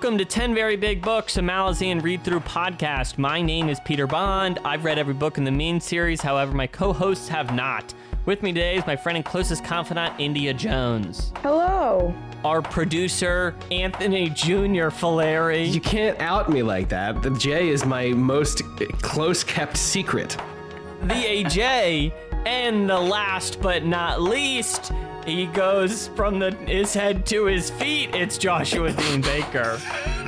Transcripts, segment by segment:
welcome to 10 Very Big Books, a Malazan read through podcast. My name is Peter Bond. I've read every book in the main series, however, my co hosts have not. With me today is my friend and closest confidant, India Jones. Hello. Our producer, Anthony Jr. Fileri. You can't out me like that. The J is my most close kept secret. The AJ. And the last but not least, he goes from the his head to his feet. It's Joshua Dean Baker.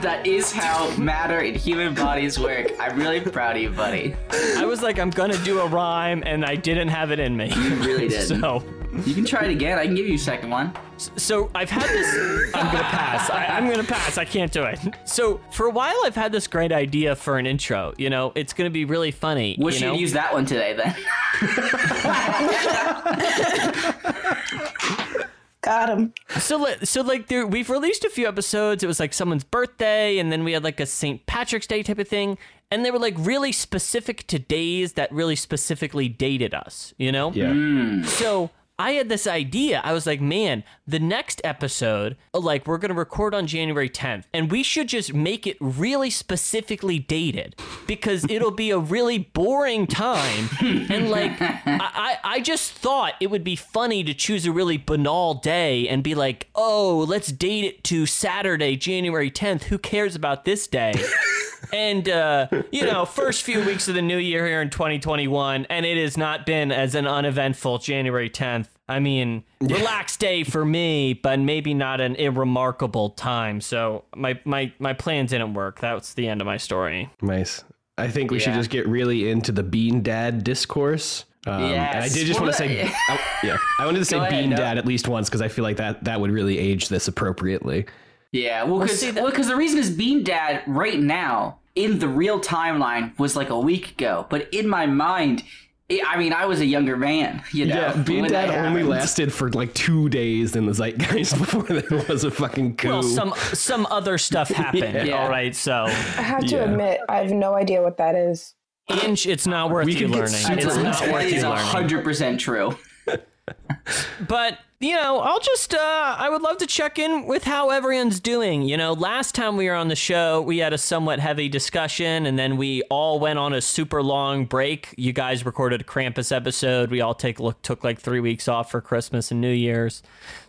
That is how matter in human bodies work. I'm really proud of you, buddy. I was like, I'm gonna do a rhyme, and I didn't have it in me. You really did. so, You can try it again. I can give you a second one. so I've had this. I'm gonna pass. I, I'm gonna pass. I can't do it. So for a while, I've had this great idea for an intro. You know, it's gonna be really funny. Wish you know? you'd use that one today then. Got him. So, so like, there, we've released a few episodes. It was like someone's birthday, and then we had like a St. Patrick's Day type of thing, and they were like really specific to days that really specifically dated us. You know? Yeah. Mm. So I had this idea. I was like, man, the next episode, like, we're going to record on January 10th, and we should just make it really specifically dated because it'll be a really boring time. And, like, I, I, just thought it would be funny to choose a really banal day and be like, oh, let's date it to Saturday, January 10th. Who cares about this day? and uh, you know, first few weeks of the new year here in 2021, and it has not been as an uneventful January 10th. I mean, relaxed day for me, but maybe not an irremarkable time. So my my my plan didn't work. That's the end of my story. Nice. I think we should just get really into the Bean Dad discourse. Um, And I did just Well, want to say, I, yeah, I wanted to say ahead, Bean no. Dad at least once because I feel like that that would really age this appropriately. Yeah, well, because see, that- the reason is Bean Dad right now in the real timeline was like a week ago, but in my mind, I I mean, I was a younger man. You know, yeah, Bean when Dad only happened. lasted for like two days in the zeitgeist before there was a fucking coup. Well, some some other stuff happened. Yeah. All right, so I have to Yeah. admit, I have no idea what that is. inch, it's not worth We you learning. It's not worth That you is learning. hundred percent true. But you know, I'll just uh I would love to check in with how everyone's doing. You know, last time we were on the show, we had a somewhat heavy discussion and then we all went on a super long break. You guys recorded a Krampus episode. We all take look took like 3 weeks off for Christmas and New Year's.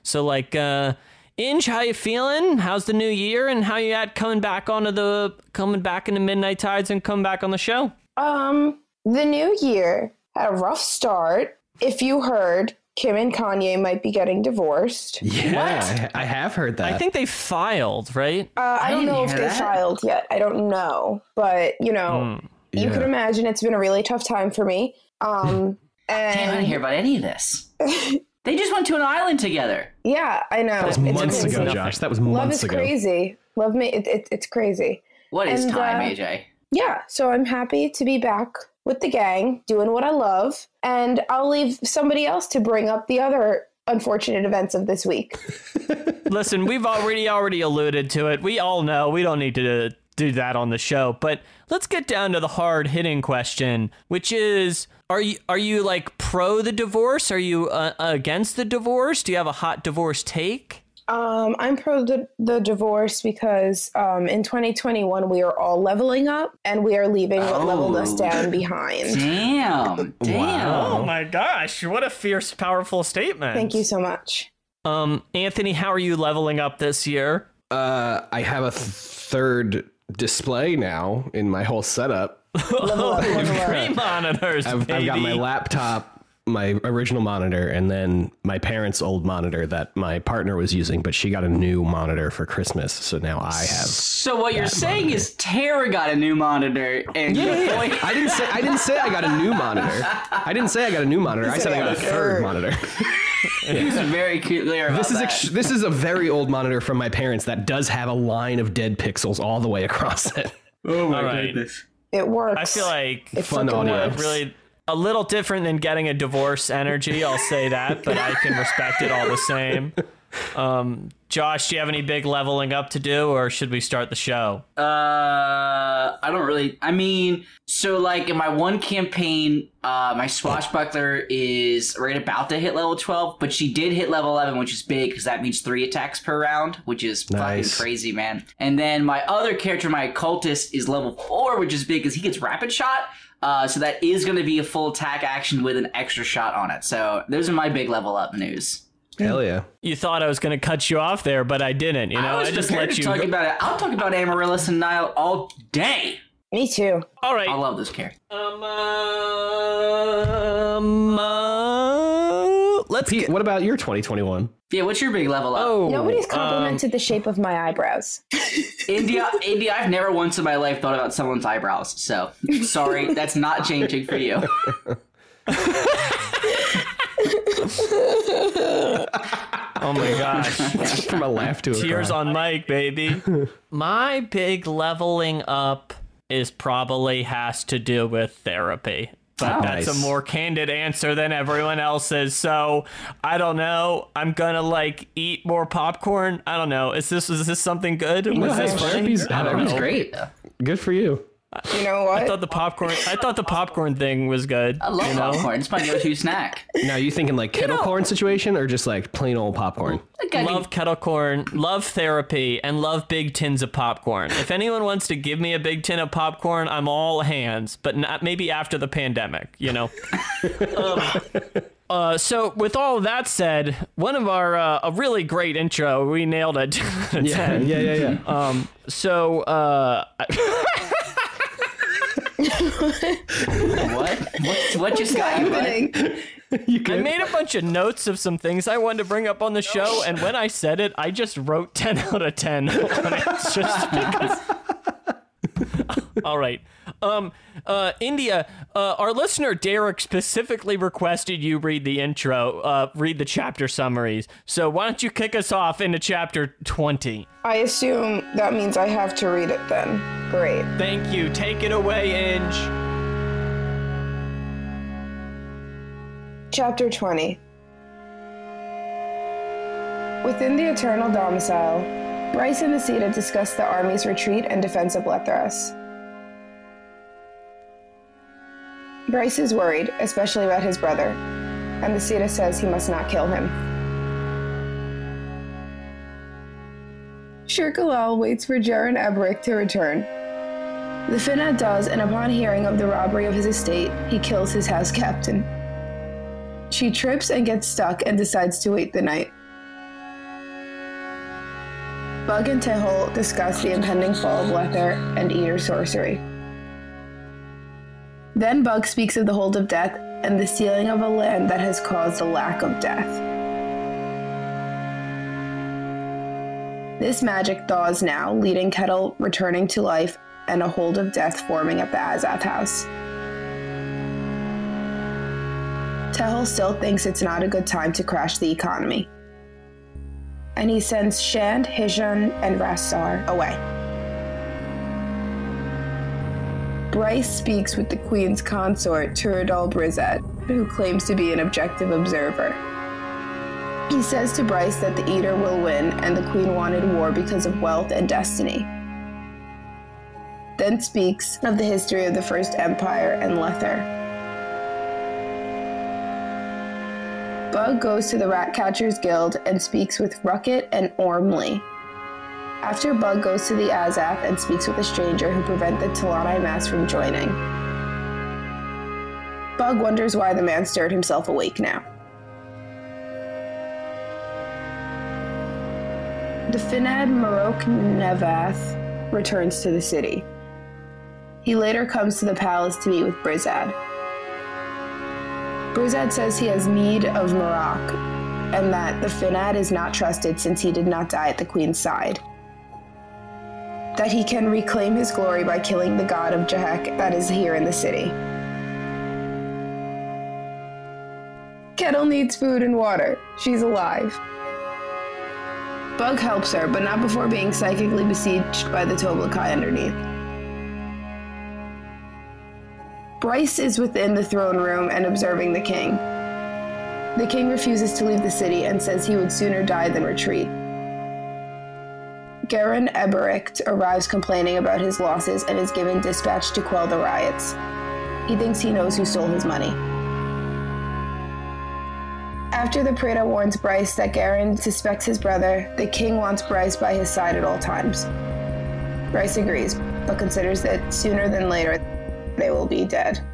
So like uh Inge, how you feeling? How's the new year and how you at coming back onto the coming back into Midnight Tides and come back on the show? Um, the new year had a rough start. If you heard, Kim and Kanye might be getting divorced. yeah, I, I have heard that. I think they filed, right? Uh, I, don't know if they that. filed yet. I don't know, but you know, you Yeah. can imagine it's been a really tough time for me. Um, Damn, I didn't and hear about any of this. they just went to an island together. yeah, I know. that was It's months crazy. ago, Josh. That was months ago. Love is ago. crazy. Love me. It, it, it's crazy. What is And, time, uh, AJ? Yeah, so I'm happy to be back with the gang, doing what I love, and I'll leave somebody else to bring up the other unfortunate events of this week. Listen, we've already already alluded to it. We all know we don't need to do that on the show, but let's get down to the hard hitting question, which is are you are you like pro the divorce? Are you uh, against the divorce? Do you have a hot divorce take? Um, I'm pro the, the divorce because um, in 2021 we are all leveling up and we are leaving what leveled us Oh. down behind. Damn, damn. Oh my gosh, what a fierce powerful statement. Thank you so much. Um Anthony, how are you leveling up this year? Uh, I have a th- third display now in my whole setup. Level up, level up. Three monitors, I've, I've got my laptop, my original monitor, and then my parents' old monitor that my partner was using, but she got a new monitor for Christmas, so now I have. So what you're saying is Tara got a new monitor, and Yeah, yeah, yeah. I didn't say I didn't say I got a new monitor. I didn't say I got a new monitor. I said I got a third monitor. he was very clear about This is that. ex- this is a very old monitor from my parents that does have a line of dead pixels all the way across it. oh my All right. goodness. It works. I feel like it Fun fucking audio. works. really a little different than getting a divorce energy. I'll say that, but I can respect it all the same. Um, Josh, do you have any big leveling up to do, or should we start the show? Uh, I don't really. I mean, so like in my one campaign, uh, my swashbuckler is right about to hit level twelve, but she did hit level eleven, which is big because that means three attacks per round, which is Nice. fucking crazy, man. And then my other character, my occultist, is level four, which is big because he gets rapid shot. Uh, so that is going to be a full attack action with an extra shot on it. So those are my big level up news. Hell yeah. You thought I was going to cut you off there, but I didn't. You know, I I, was just prepared let to you. talk go- about it. I'll talk about Amaryllis and Nile all day. Me too. All right. I love this character. Um, um, uh, let's Pete, get. what about your 2021? Yeah, what's your big level up? Oh, Nobody's um, complimented the shape of my eyebrows. India, India, I've never once in my life thought about someone's eyebrows. So sorry, that's not changing for you. oh my gosh. From a laugh to a Tears cry. on Mike, baby. My big leveling up is probably has to do with therapy. But Oh. that's a more candid answer than everyone else's. So I don't know. I'm gonna like eat more popcorn. I don't know. Is this is this something good? Was No, this hey, funny? therapy's- I don't therapy's know. Great. Good for you. You know what? I what? thought the popcorn. I thought the popcorn thing was good. I love you know? popcorn. It's my go-to snack. Now, you thinking like kettle corn situation or just like plain old popcorn? Like, Love kettle corn, love therapy, and love big tins of popcorn. If anyone wants to give me a big tin of popcorn, I'm all hands. But not maybe after the pandemic, you know. um, uh, so with all of that said, one of our uh, a really great intro. We nailed it. 10 out of Yeah, yeah, yeah, yeah. Um, so uh, what? What? What just got you? bud? Happening. you I made a bunch of notes of some things I wanted to bring up on the show, and when I said it, I just wrote 10 out of 10 on it just because. All right. Um, uh, India, uh, our listener Derek specifically requested you read the intro, uh, read the chapter summaries. So why don't you kick us off into chapter 20? I assume that means I have to read it then. Great. Thank you. Take it away, Inge. Chapter 20 Within the Eternal Domicile, Bryce and the Ceda discuss the army's retreat and defense of Letheras. Bryce is worried, especially about his brother, and the Ceda says he must not kill him. Shurq Elalle waits for Gerun Eberict to return. The Finadd does, and upon hearing of the robbery of his estate, he kills his house captain. She trips and gets stuck and decides to wait the night. Bug and Tehol discuss the impending fall of Lether and Edur sorcery. Then Bug speaks of the hold of death and the sealing of a land that has caused a lack of death. This magic thaws now, leading Kettle returning to life and a hold of death forming at the Azath house. Tehol still thinks it's not a good time to crash the economy. And he sends Shand, Hishan, and Rastar away. Bryce speaks with the Queen's consort, Turudal Brizad, who claims to be an objective observer. He says to Bryce that the Edur will win and the Queen wanted war because of wealth and destiny. Then speaks of the history of the First Empire and Lether. Bug goes to the Ratcatchers Guild and speaks with Rucket and Ormly. After Bug goes to the Azath and speaks with a stranger who prevent the Talani mass from joining. Bug wonders why the man stirred himself awake now. The Finadd Moroch Nevath returns to the city. He later comes to the palace to meet with Brizad. Brizad says he has need of Moroch, and that the Finadd is not trusted since he did not die at the Queen's side. That he can reclaim his glory by killing the god of Jheck that is here in the city. Kettle needs food and water. She's alive. Bug helps her, but not before being psychically besieged by the Toblakai underneath. Bryce is within the throne room and observing the king. The king refuses to leave the city and says he would sooner die than retreat. Gerun Eberict arrives complaining about his losses and is given dispatch to quell the riots. He thinks he knows who stole his money. After the Preda warns Bryce that Gerun suspects his brother, the king wants Bryce by his side at all times. Bryce agrees, but considers that sooner than later they will be dead.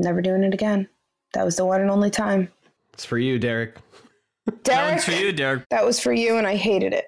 Never doing it again. That was the one and only time. It's for you, Derek. Derek. That Derek, one's for you, Derek. that was for you, and I hated it.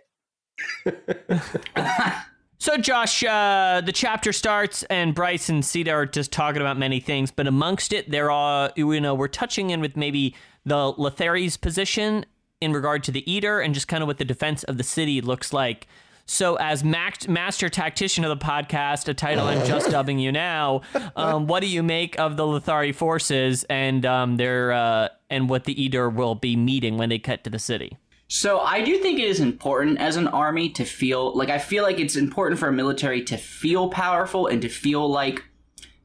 So, Josh, uh, the chapter starts, and Bryce and Ceda are just talking about many things, but amongst it, there are, you know, we're touching in with maybe the Letherii's position in regard to the Edur and just kind of what the defense of the city looks like. So, as mac- master tactician of the podcast, a title I'm just dubbing you now, um, what do you make of the Letherii forces and um, their uh, and what the Edur will be meeting when they cut to the city? So I do think it is important as an army to feel like I feel like it's important for a military to feel powerful and to feel like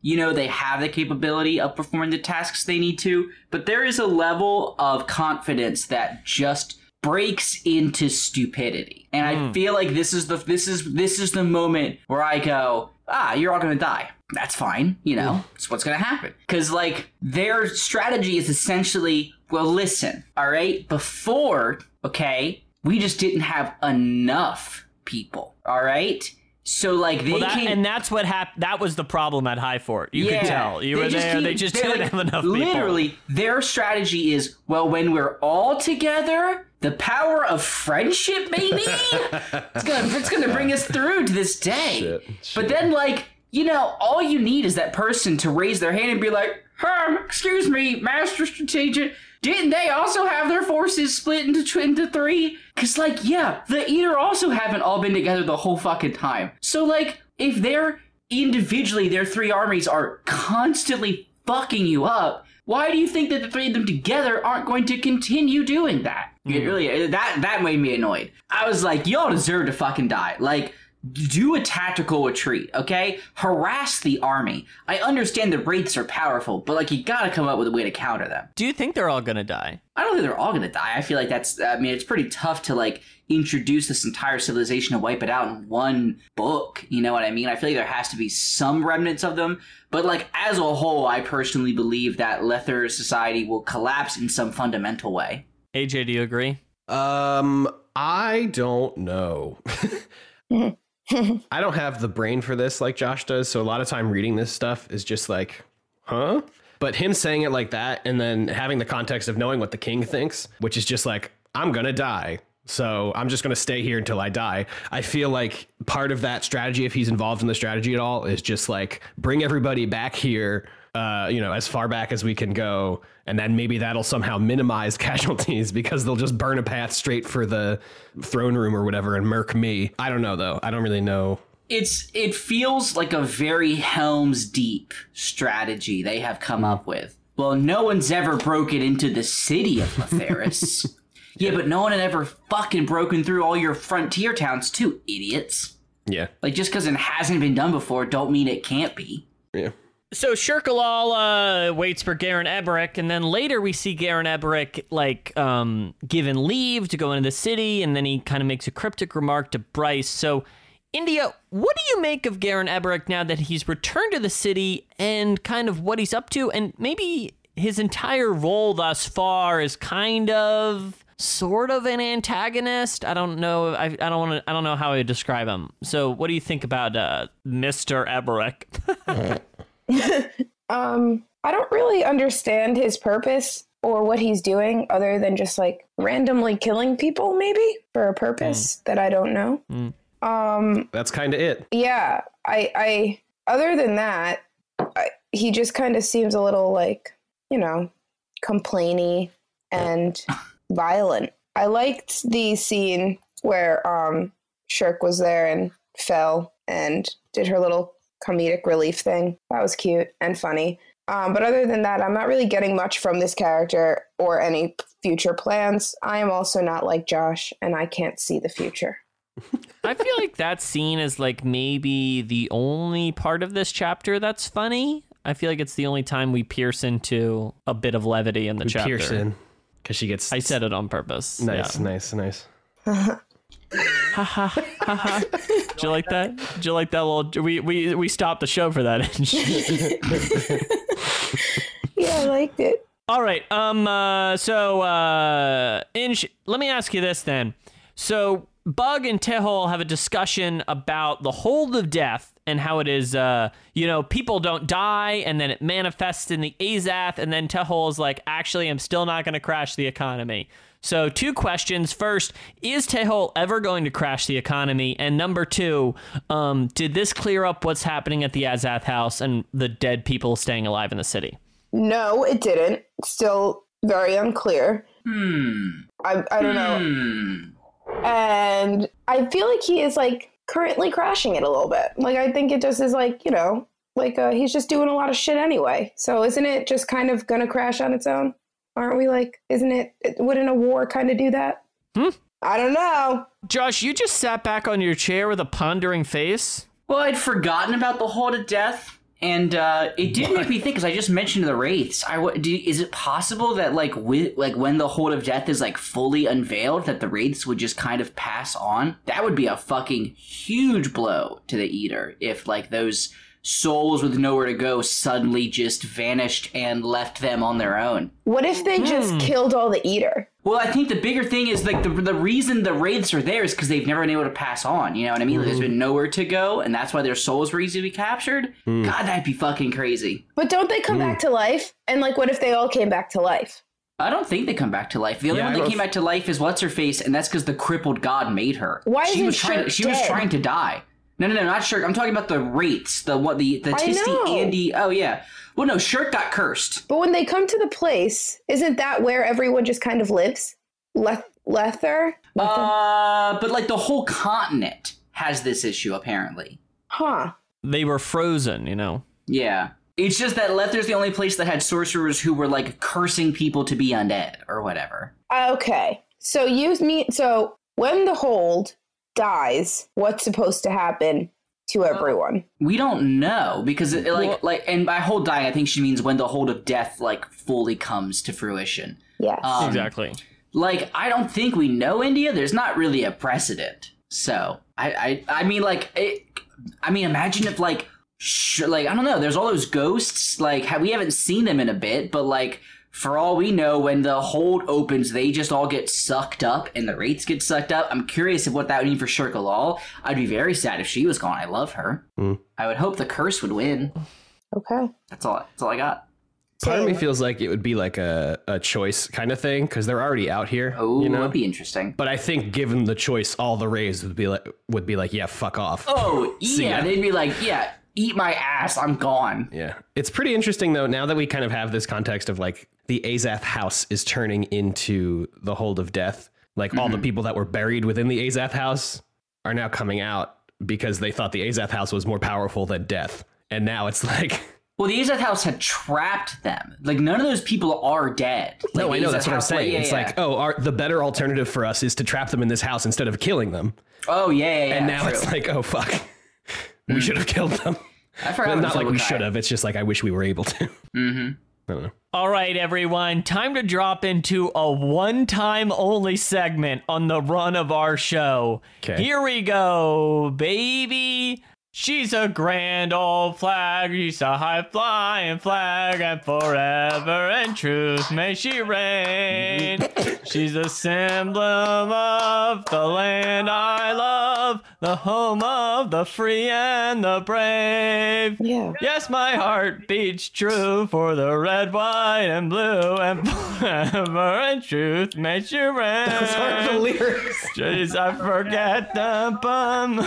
you know they have the capability of performing the tasks they need to, but there is a level of confidence that just breaks into stupidity. And I feel like this is the this is this is the moment where I go, "Ah, you're all to die." That's fine, you know. It's what's to happen. Cuz like their strategy is essentially, well, listen, all right? Before, okay, we just didn't have enough people, all right? So like they Well, that, came and that's what happened. That was the problem at High Fort. You could tell. You were there. keep- they just didn't like- have enough people. Literally, their strategy is well, when we're all together, the power of friendship, maybe it's gonna it's gonna bring us through to this day. Shit, But then, like you know, all you need is that person to raise their hand and be like, "Um, excuse me, Master Strategic." Didn't they also have their forces split into tw- into three? Cause like, yeah, the Edur also haven't all been together the whole fucking time. So like, if they're individually, their three armies are constantly fucking you up. Why do you think that the three of them together aren't going to continue doing that? It really that that made me annoyed. I was like, y'all deserve to fucking die. Like, do a tactical retreat, okay? Harass the army. I understand the wraiths are powerful, but like, you gotta come up with a way to counter them. Do you think they're all gonna die? I don't think they're all gonna die. I feel like that's. I mean, it's pretty tough to like introduce this entire civilization and wipe it out in one book. You know what I mean? I feel like there has to be some remnants of them, but like as a whole, I personally believe that Lether society will collapse in some fundamental way. AJ, do you agree? Um, I don't know. I don't have the brain for this like Josh does, so a lot of time reading this stuff is just like, huh? But him saying it like that and then having the context of knowing what the king thinks, which is just like, I'm gonna die. So I'm just gonna stay here until I die. I feel like part of that strategy, if he's involved in the strategy at all, is just like bring everybody back here, uh, you know, as far back as we can go, and then maybe that'll somehow minimize casualties because they'll just burn a path straight for the throne room or whatever and murk me. I don't know though. I don't really know. It's it feels like a very Helm's Deep strategy they have come up with. Well, no one's ever broken into the city of Letheras. yeah, but no one had ever fucking broken through all your frontier towns too, idiots. Yeah. Like just because it hasn't been done before, don't mean it can't be. Yeah. So Shurq Elalle uh, waits for Gerun Eberict, and then later we see Gerun Eberict like um, given leave to go into the city, and then he kind of makes a cryptic remark to Bryce. So, India, what do you make of Gerun Eberict now that he's returned to the city and kind of what he's up to, and maybe his entire role thus far is kind of sort of an antagonist. I don't know. I, I don't want to. I don't know how I would describe him. So, what do you think about uh, Mister Eberict? Um, I don't really understand his purpose or what he's doing other than just like randomly killing people, maybe for a purpose that I don't know. Mm. Um, That's kind of it. yeah, I, I, other than that, I, he just kind of seems a little like, you know, complainy and violent. I liked the scene where um Shurq was there and fell and did her little comedic relief thing. That was cute and funny. Um, but other than that, I'm not really getting much from this character or any future plans. I am also not like Josh, and I can't see the future. I feel like that scene is like maybe the only part of this chapter that's funny. I feel like it's the only time we pierce into a bit of levity in the chapter. Pearson, because she gets I said it on purpose. nice, Yeah. nice, nice. Did you like that? Did you like that little? We we we stopped the show for that. Yeah, I liked it. All right. Um. Uh. So. Uh. Inch. Let me ask you this then. So Bug and Tehol have a discussion about the hold of death and how it is. Uh. You know, people don't die, and then it manifests in the Azath, and then Tehol is like, actually, I'm still not going to crash the economy. So, two questions. First, is Tehol ever going to crash the economy? And number two, um, did this clear up what's happening at the Azath house and the dead people staying alive in the city? No, it didn't. Still very unclear. Hmm. I, I don't know. Hmm. And I feel like he is like currently crashing it a little bit. Like I think it just is like, you know, like uh, he's just doing a lot of shit anyway. So isn't it just kind of gonna crash on its own? Aren't we like, isn't it, wouldn't a war kind of do that? Hmm? I don't know. Josh, you just sat back on your chair with a pondering face. Well, I'd forgotten about the hold of death, and uh, it did make me think because I just mentioned the wraiths. I do, is it possible that like with like when the hold of death is like fully unveiled, that the wraiths would just kind of pass on? That would be a fucking huge blow to the Edur if like those souls with nowhere to go suddenly just vanished and left them on their own. What if they just hmm. killed all the Edur? Well, I think the bigger thing is like the the reason the wraiths are there is because they've never been able to pass on. You know what I mean? Like, There's hmm. been nowhere to go, and that's why their souls were easy to be captured. Hmm. God, that'd be fucking crazy. But don't they come back to life? And like, what if they all came back to life? I don't think they come back to life. The only Yeah, one that don't- came back to life is what's her face, and that's because the crippled god made her. Why she isn't was trying? Shurq she was trying to die. No, no, no, not Shurq. I'm talking about the wraiths. The what? The the I Tiste Andii. Oh yeah. Well, no, Shurq got cursed. But when they come to the place, isn't that where everyone just kind of lives? Leth- Lether? Lether? Uh, but like the whole continent has this issue apparently. huh. They were frozen, you know. Yeah. It's just that Lether's the only place that had sorcerers who were like cursing people to be undead or whatever. Okay. So you mean so when the hold dies, what's supposed to happen to everyone? We don't know because it, like Well- like and by hold dying I think she means when the hold of death like fully comes to fruition. Yes. Um, exactly. Like I don't think we know India. There's not really a precedent. So I I I mean like it, I mean imagine if like sh- like I don't know. There's all those ghosts. Like ha- we haven't seen them in a bit, but like for all we know, when the hold opens, they just all get sucked up, and the wraiths get sucked up. I'm curious of what that would mean for Shurq Elalle. I'd be very sad if she was gone. I love her. Hmm. I would hope the curse would win. okay. That's all. That's all I got. Part of me feels like it would be like a, a choice kind of thing because they're already out here. Oh, you know. that'd be interesting. but I think given the choice, all the wraiths would be like would be like, yeah, fuck off. Oh See yeah, ya. they'd be like, yeah, eat my ass. I'm gone. Yeah. It's pretty interesting though, now that we kind of have this context of like the Azath house is turning into the hold of death. Like all the people that were buried within the Azath house are now coming out because they thought the Azath house was more powerful than death. And now it's like Well, the Azath House had trapped them. Like none of those people are dead. Like, No, I know that's what I'm saying. yeah, it's yeah. like, oh, our, the better alternative for us is to trap them in this house instead of killing them. oh yeah, yeah, yeah. and now true. it's like, oh fuck. We should have killed them. I forgot Well, not like we should have. It's just like I wish we were able to. Mm-hmm. I don't know. All right, everyone. Time to drop into a one time only segment on the run of our show. 'Kay. Here we go, baby. She's a grand old flag. She's a high flying flag, and forever in truth may she reign. She's a symbol of the land I love, the home of the free and the brave. Yeah. Yes, my heart beats true for the red, white, and blue, and forever in truth makes you reign. lyrics. Jeez, I forget the bum.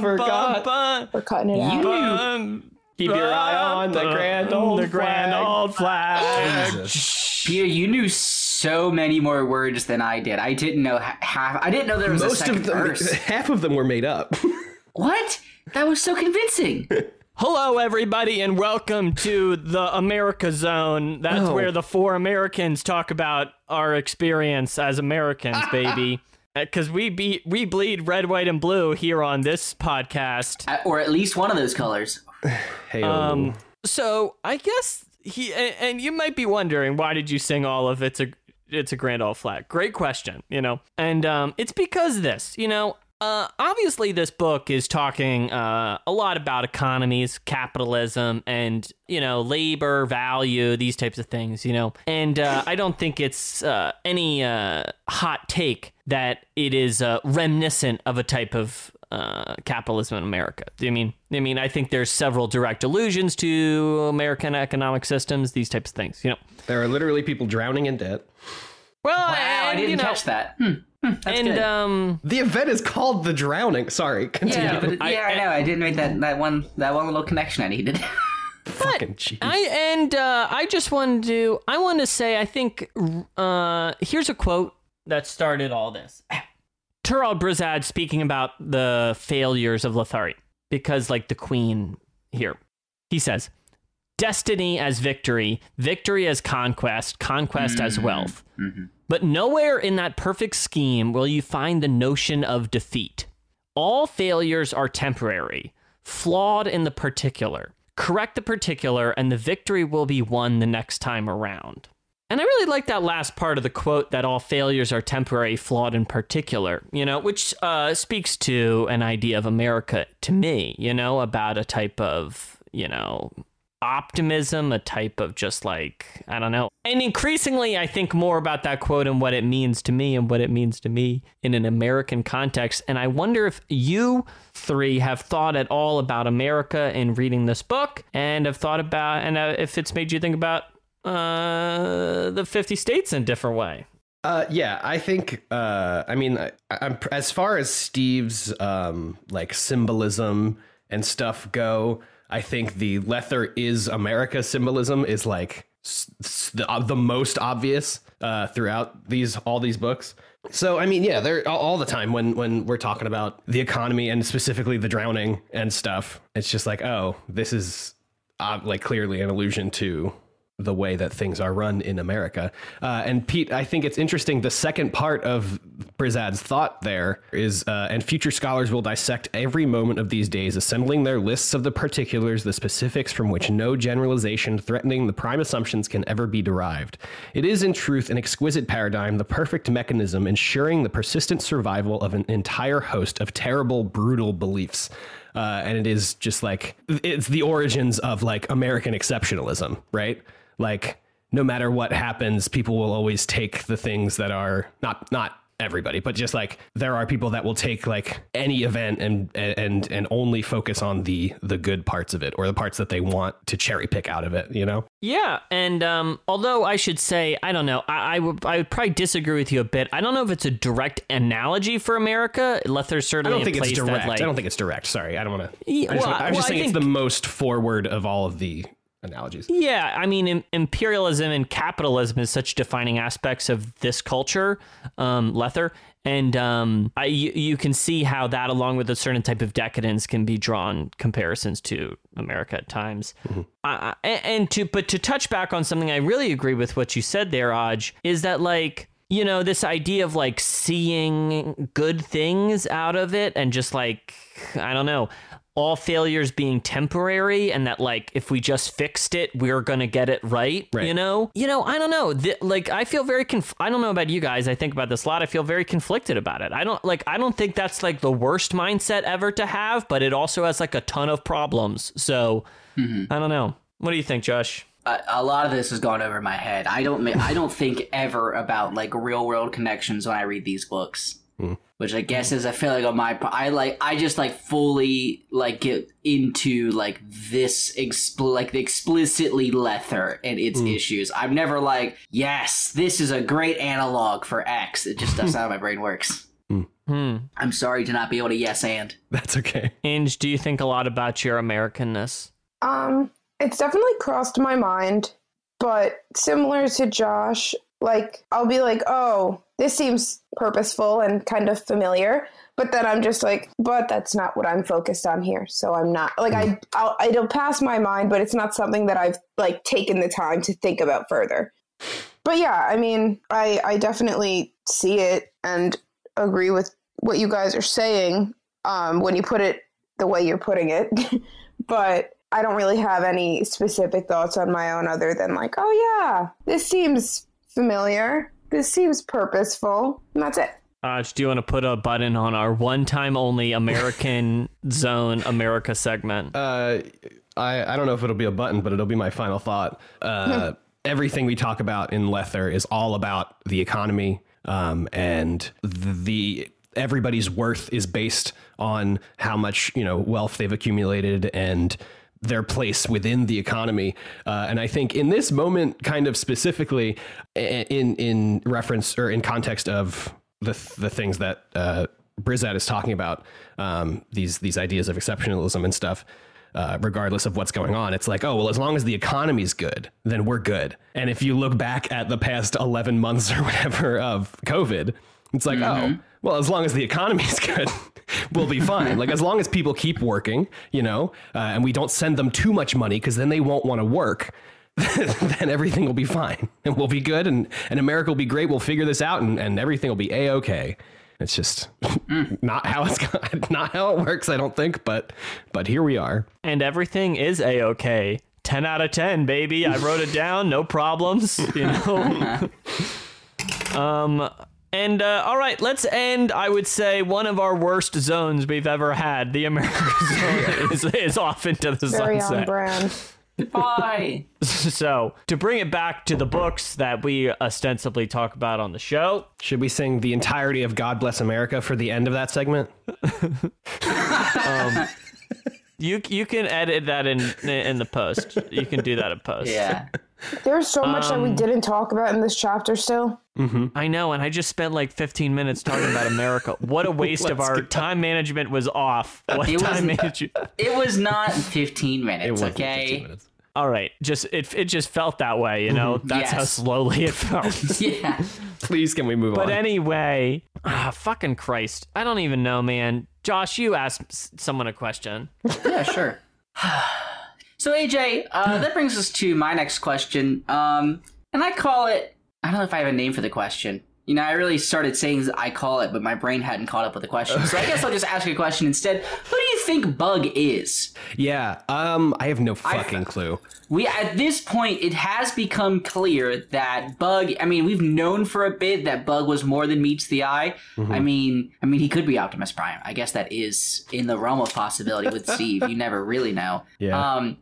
forgot. We're cutting it out. Bum, Keep your eye on the grand old the grand flag. old flag. Jesus. Peter, you knew so many more words than I did. I didn't know half. I didn't know there was a Most second of them, verse. half of them were made up. what? That was so convincing. Hello, everybody, and welcome to the America Zone. That's Oh. where the four Americans talk about our experience as Americans, baby. Because we be we bleed red, white, and blue here on this podcast. Uh, or at least one of those colors. Hey, Um, so I guess he and, and you might be wondering why did you sing all of it's a it's a grand old flat. Great question, you know, and um, it's because this, you know. Uh, obviously, this book is talking uh, a lot about economies, capitalism, and you know labor value, these types of things. You know, and uh, I don't think it's uh, any uh, hot take that it is uh, reminiscent of a type of uh, capitalism in America. I mean, I mean, I think there's several direct allusions to American economic systems, these types of things. You know, there are literally people drowning in debt. well, Wow, I didn't you know, catch that. Hmm. Hmm, that's and good. um, The event is called the drowning. Sorry, continue. yeah, but, yeah, I, know. I didn't make that, that one that one little connection I needed. Fucking jeez. I and uh, I just wanted to I want to say I think uh, here's a quote that started all this. Turudal Brizad speaking about the failures of Letherii because like the queen here. He says, "Destiny as victory, victory as conquest, conquest as mm-hmm. wealth. Mm-hmm. But nowhere in that perfect scheme will you find the notion of defeat. All failures are temporary, flawed in the particular. Correct the particular, and the victory will be won the next time around. And I really like that last part of the quote that all failures are temporary, flawed in particular, you know, which uh, speaks to an idea of America to me, you know, about a type of, you know, optimism, a type of just like, I don't know. And increasingly, I think more about that quote and what it means to me and what it means to me in an American context. And I wonder if you three have thought at all about America in reading this book and have thought about, and uh, if it's made you think about uh, the 50 states in a different way. Uh, yeah, I think. Uh, I mean, I, I'm as far as Steve's um, like symbolism and stuff go. I think the Lether is America symbolism is like s- s- the, uh, the most obvious uh, throughout these all these books. So I mean, yeah, they're all, all the time when when we're talking about the economy and specifically the drowning and stuff. It's just like, oh, this is uh, like clearly an allusion to the way that things are run in America. Uh, and Pete, I think it's interesting. The second part of Brizad's thought there is, uh, and future scholars will dissect every moment of these days, assembling their lists of the particulars, the specifics from which no generalization threatening the prime assumptions can ever be derived. It is, in truth, an exquisite paradigm, the perfect mechanism ensuring the persistent survival of an entire host of terrible, brutal beliefs. Uh, and it is just like it's the origins of like American exceptionalism, right? Like no matter what happens, people will always take the things that are not not everybody, but just like there are people that will take like any event and and and only focus on the the good parts of it or the parts that they want to cherry pick out of it, you know? Yeah, and um, although I should say, I don't know, I, I would I would probably disagree with you a bit. I don't know if it's a direct analogy for America. Lether's I certainly don't think it's direct. that like I don't think it's direct. Sorry, I don't want to. I well, I'm just well, I saying it's the most forward of all of the analogies. Yeah, I mean, im- imperialism and capitalism is such defining aspects of this culture, um, Lether, and um, I, you, you can see how that, along with a certain type of decadence, can be drawn comparisons to America at times. Uh, and, and to but to touch back on something, I really agree with what you said there, Aj, is that like you know this idea of like seeing good things out of it and just like I don't know all failures being temporary and that like if we just fixed it we're gonna get it right, Right. you know you know i don't know Th- like i feel very conf- i don't know about you guys i think about this a lot i feel very conflicted about it i don't like i don't think that's like the worst mindset ever to have but it also has like a ton of problems so mm-hmm. i don't know what do you think josh a, a lot of this has gone over my head. I don't I don't think ever about like real world connections when I read these books. Which I guess is a failing on my part. I like I just like fully like get into like this expl- like the explicitly Lether and its issues. I'm never like, yes, this is a great analog for X. It just that's not how my brain works. hmm I'm sorry to not be able to yes and. That's okay. Inge, do you think a lot about your americanness Um, it's definitely crossed my mind, but similar to Josh, Like, I'll be like, oh, this seems purposeful and kind of familiar. But then I'm just like, but that's not what I'm focused on here. So I'm not like I, I'll, it'll pass my mind, but it's not something that I've like taken the time to think about further. But yeah, I mean, I, I definitely see it and agree with what you guys are saying um, when you put it the way you're putting it. but I don't really have any specific thoughts on my own other than like, oh yeah, this seems familiar. This seems purposeful. And that's it. Uh, do you want to put a button on our one-time only American Zone America segment? Uh, I, I don't know if it'll be a button, but it'll be my final thought. Uh, everything we talk about in Lether is all about the economy, um, and the everybody's worth is based on how much you know wealth they've accumulated and their place within the economy. Uh, and I think in this moment, kind of specifically, in in reference or in context of the the things that uh, is talking about, um, these these ideas of exceptionalism and stuff. Uh, regardless of what's going on, it's like, oh well, as long as the economy's good, then we're good. And if you look back at the past eleven months or whatever of COVID, it's like, oh, well, as long as the economy's good, we'll be fine. like as long as people keep working, you know, uh, and we don't send them too much money because then they won't want to work. then everything will be fine and we'll be good and, and America will be great. We'll figure this out and, and everything will be a okay. It's just not how it's not how it works, I don't think, but but here we are. and everything is a okay. Ten out of ten, baby. I wrote it down. No problems. You know. um. And uh, all right, let's end. I would say one of our worst zones we've ever had. The America zone is, is off into the Very on sunset. brand. Bye. So to bring it back to the books that we ostensibly talk about on the show, Should we sing the entirety of God Bless America for the end of that segment? you you can edit that in in the post. You can do that in post. yeah. There's so much that Um, we didn't talk about in this chapter still. I know, and I just spent like 15 minutes talking about America. What a waste of our go. time management was off. What It time wasn't- management? It was not 15 minutes, It wasn't 15 okay? minutes. All right, just it it just felt that way, you know. That's how slowly it felt. Yeah. Please, can we move But on? But anyway, ah, fucking Christ, I don't even know, man. Josh, you asked someone a question. Yeah, sure. so AJ, uh, that brings us to my next question. Um, and I call it. I don't know if I have a name for the question. You know, I really started saying I call it, but my brain hadn't caught up with the question. So I guess I'll just ask you a question instead. Who do you think Bug is? yeah, um, I have no fucking clue. We at this point, it has become clear that Bug. I mean, we've known for a bit that Bug was more than meets the eye. I mean, I mean, he could be Optimus Prime. I guess that is in the realm of possibility with Steve. You never really know. Yeah. Um,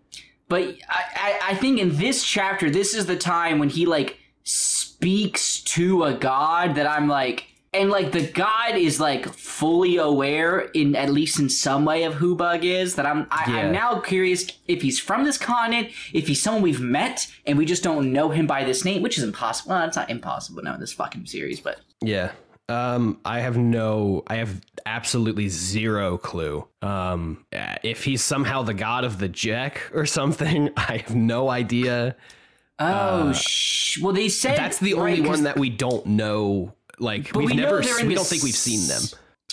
but I, I, I think in this chapter, this is the time when he like speaks to a god that I'm like. And like the god is like fully aware in at least in some way of who Bug is. That I'm I, Yeah. I'm now curious if he's from this continent, if he's someone we've met and we just don't know him by this name, which is impossible. Well, it's not impossible now in this fucking series, but Yeah. Um, I have no, I have absolutely zero clue. Um, if he's somehow the god of the Jack or something, I have no idea. Oh, sh- well they said That's the right, one that we don't know. Like we've we never, they're s- in we don't think we've seen them.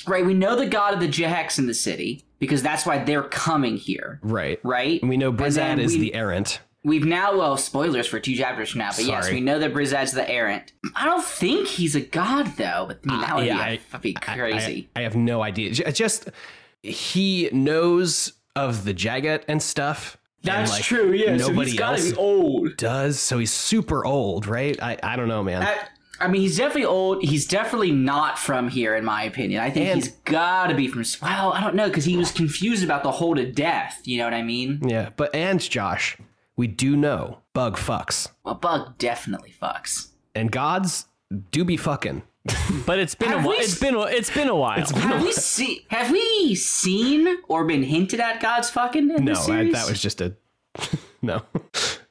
Right, we know the god of the Jhecks in the city because that's why they're coming here. Right. Right, And we know Brizad is we- the errant. We've now well spoilers for two chapters from now, but yes, we know that Brizad's the errant. I don't think he's a god though. But I mean, that would Uh, yeah, be, I- be crazy. I, I have no idea. Just he knows of the Jagat and stuff. And, like, true. Yeah. Nobody else. Got his old. does. So he's super old, right? I, I don't know, man. I, I mean, he's definitely old. He's definitely not from here, in my opinion. I think And- he's got to be from. Well, I don't know because he was confused about the whole to death. You know what I mean? yeah, but and Josh, we do know Bug fucks, Well, Bug definitely fucks. and gods do be fucking. But it's been a while. It's been a, it's been a while. Have we seen? Have we seen or been hinted at God's fucking in No, this I, that was just a no.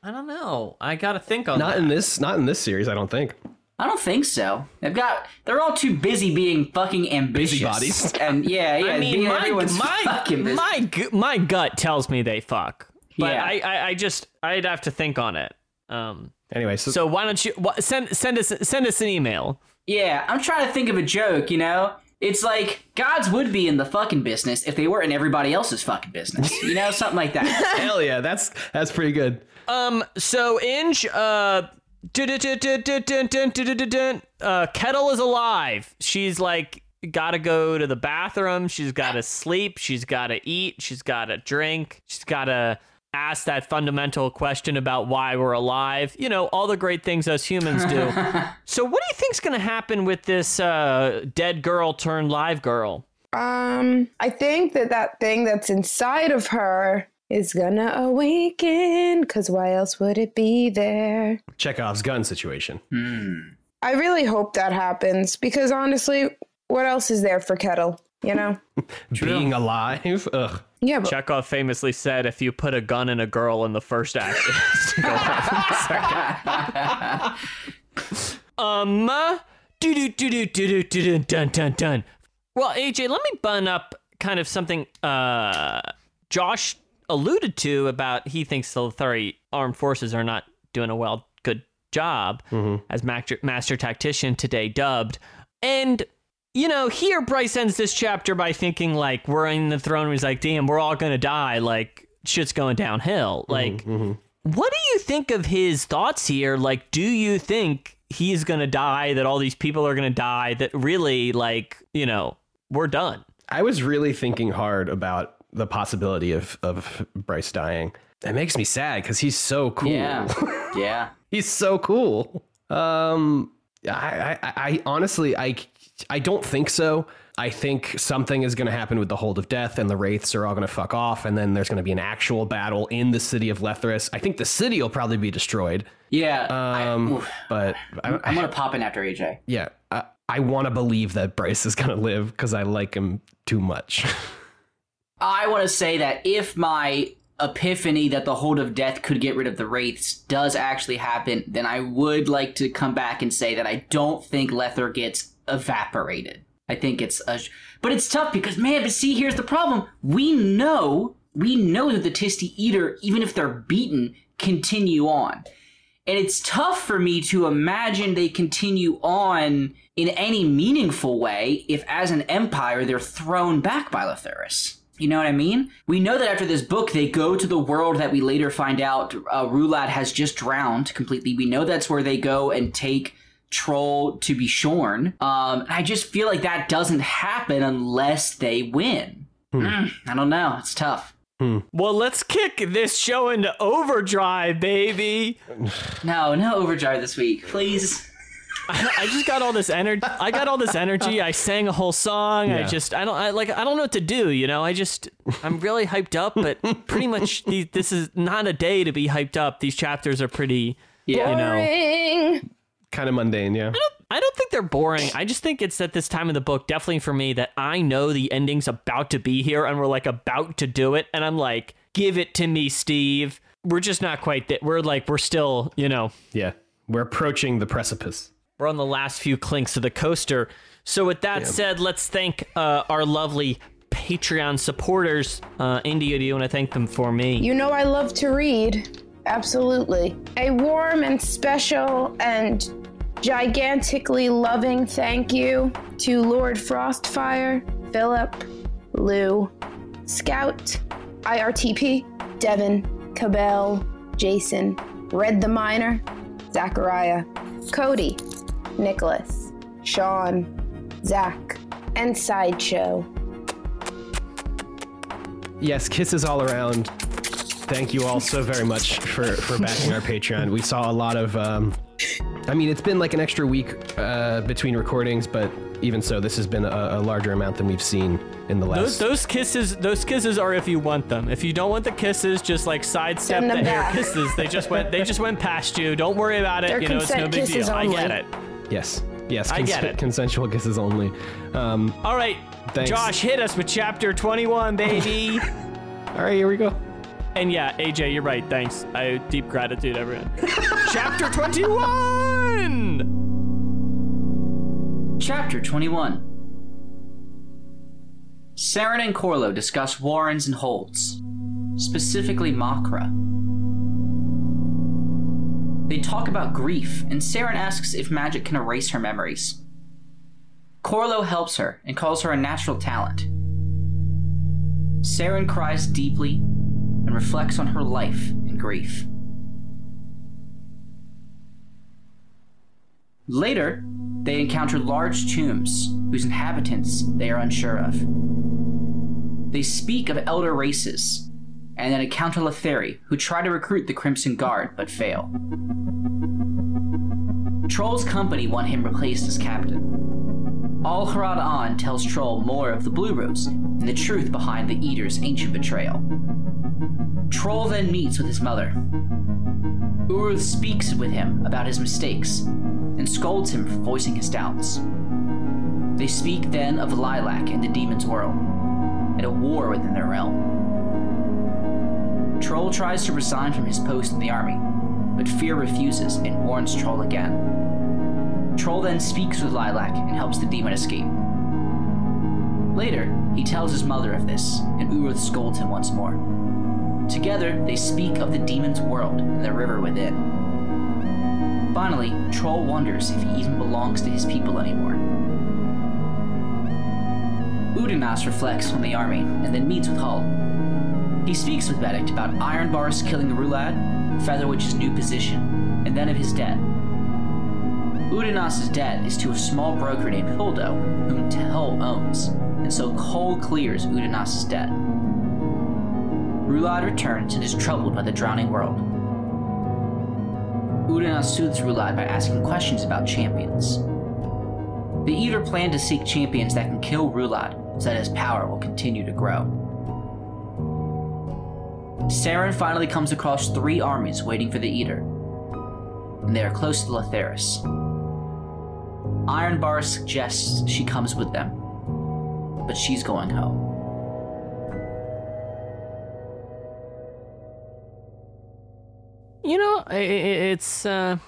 I don't know. I gotta think on Not that. in this. Not in this series. I don't think. I don't think so. They've got. They're all too busy being fucking ambitious. Busybodies. And yeah, yeah. I mean, being my my fucking my gu- my gut tells me they fuck, but Yeah. I, I I just I'd have to think on it. Um, Anyway, so, So why don't you wh- send send us send us an email? Yeah, I'm trying to think of a joke, you know? It's like gods would be in the fucking business if they were in everybody else's fucking business. You know, something like that. Hell yeah, that's that's pretty good. Um so Inge uh uh, Kettle is alive. She's like gotta go to the bathroom. She's gotta sleep. She's gotta eat. She's gotta drink. She's gotta ask that fundamental question about why we're alive. You know, all the great things us humans do. so, what do you think's going to happen with this uh, dead girl turned live girl? Um, I think that that thing that's inside of her is gonna awaken. Cause why else would it be there? Chekhov's gun situation. I really hope that happens because honestly, what else is there for Kettle? You know? Being alive. Ugh. Yeah, but Chekhov famously said, "If you put a gun in a girl in the first act, it's to go off in the second." um, do do do do do do do dun dun dun. Well, AJ, let me bun up kind of something uh Josh alluded to about he thinks the Letherii armed forces are not doing a well good job as master, master tactician today dubbed, and you know, here Brys ends this chapter by thinking like we're in the throne. He's like, damn, we're all gonna die. Like shit's going downhill. Like, what do you think of his thoughts here? Like, do you think he's gonna die? That all these people are gonna die? That really, like, you know, we're done. I was really thinking hard about the possibility of of Brys dying. It makes me sad because he's so cool. yeah. Yeah. he's so cool. Um, I, I, I honestly, I, I don't think so. I think something is going to happen with the Hold of Death, and the Wraiths are all going to fuck off, and then there's going to be an actual battle in the city of Letheras. I think the city will probably be destroyed. Yeah. Um, oof. but I, I'm gonna pop in after AJ. yeah, I, I want to believe that Brys is going to live because I like him too much. I want to say that if my epiphany that the hold of death could get rid of the wraiths does actually happen, then I would like to come back and say that I don't think Lether gets evaporated. I think it's a, but it's tough because man, but see, here's the problem. We know, we know that the Tiste Edur, even if they're beaten, continue on. And it's tough for me to imagine they continue on in any meaningful way if, as an empire, they're thrown back by Letheras. You know what I mean? We know that after this book, they go to the world that we later find out uh, Rhulad has just drowned completely. We know that's where they go and take Trull to be shorn. Um, I just feel like that doesn't happen unless they win. Mm, I don't know. It's tough. Well, let's kick this show into overdrive, baby. No, no overdrive this week, please. I just got all this energy. I got all this energy. I sang a whole song. I just, I don't, I like, I don't know what to do. You know, I just, I'm really hyped up, but pretty much the, this is not a day to be hyped up. These chapters are pretty, Yeah. you know. Boring. Kind of mundane, yeah. I don't I don't think they're boring. I just think it's at this time of the book, definitely for me, that I know the ending's about to be here and we're like about to do it. And I'm like, give it to me, Steve. We're just not quite there. We're like, we're still, you know, Yeah, we're approaching the precipice. we're on the last few clinks of the coaster. So, with that said, let's thank uh, our lovely Patreon supporters. Uh, India, do you want to thank them for me? You know I love to read. Absolutely. A warm and special and gigantically loving thank you to Lord Frostfire, Philip, Lou, Scout, IRTP, Devin, Cabell, Jason, Red the Miner, Zachariah, Cody, Nicholas, Sean, Zach, and Sideshow. Yes, kisses all around. Thank you all so very much for for backing our Patreon. We saw a lot of. Um, I mean, it's been like an extra week uh, between recordings, but even so, this has been a, a larger amount than we've seen in the last. those kisses, those kisses are if you want them. If you don't want the kisses, just like sidestep the them hair kisses. They just went, they just went past you. Don't worry about it. They're you know, it's no big deal. kisses I get it. yes, yes, I get it. consensual kisses only. Um, All right, Thanks. Josh, hit us with chapter 21, baby. all right, here we go. And yeah, AJ, you're right. Thanks. I owe deep gratitude, everyone. chapter 21. Chapter 21 Seren and Corlo discuss warrens and holds, specifically Mockra. They talk about grief, and Seren asks if magic can erase her memories. Corlo helps her and calls her a natural talent. Seren cries deeply reflects on her life and grief. Later, they encounter large tombs whose inhabitants they are unsure of. They speak of elder races and then encounter Letheri, who try to recruit the Crimson Guard but fail. Trull's company want him replaced as captain. Ahlrada Ahn tells Trull more of the Blue Rose and the truth behind the Edur's ancient betrayal. Trull then meets with his mother. Uruth speaks with him about his mistakes and scolds him for voicing his doubts. They speak then of Lilac and the demon's world, and a war within their realm. Trull tries to resign from his post in the army, but Fear refuses and warns Trull again. Trull then speaks with Lilac and helps the demon escape. Later, he tells his mother of this, and Uruth scolds him once more. Together, they speak of the demon's world and the river within. Finally, Trull wonders if he even belongs to his people anymore. Udinaas reflects on the army and then meets with Hull. He speaks with Beddict about Ironbars killing the Rhulad, Featherwitch's new position, and then of his debt. Udinaas' debt is to a small broker named Huldo, whom Tehol owns, and so Cole clears Udinaas' debt. Rhulad returns and is troubled by the drowning world. Udinaas soothes Rhulad by asking questions about champions. The Edur plan to seek champions that can kill Rhulad so that his power will continue to grow. Seren finally comes across three armies waiting for the Edur, and they are close to Letheris. Ironbar suggests she comes with them, but she's going home. You know, it's. Uh,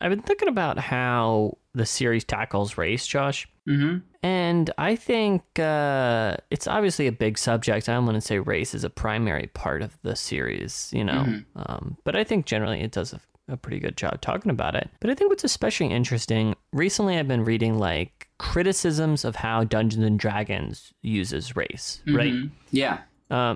I've been thinking about how the series tackles race, Josh. Mm-hmm. And I think uh, it's obviously a big subject. I don't want to say race is a primary part of the series, you know. Um, but I think generally it does a, a pretty good job talking about it. But I think what's especially interesting recently, I've been reading like criticisms of how Dungeons and Dragons uses race, right? Yeah. uh,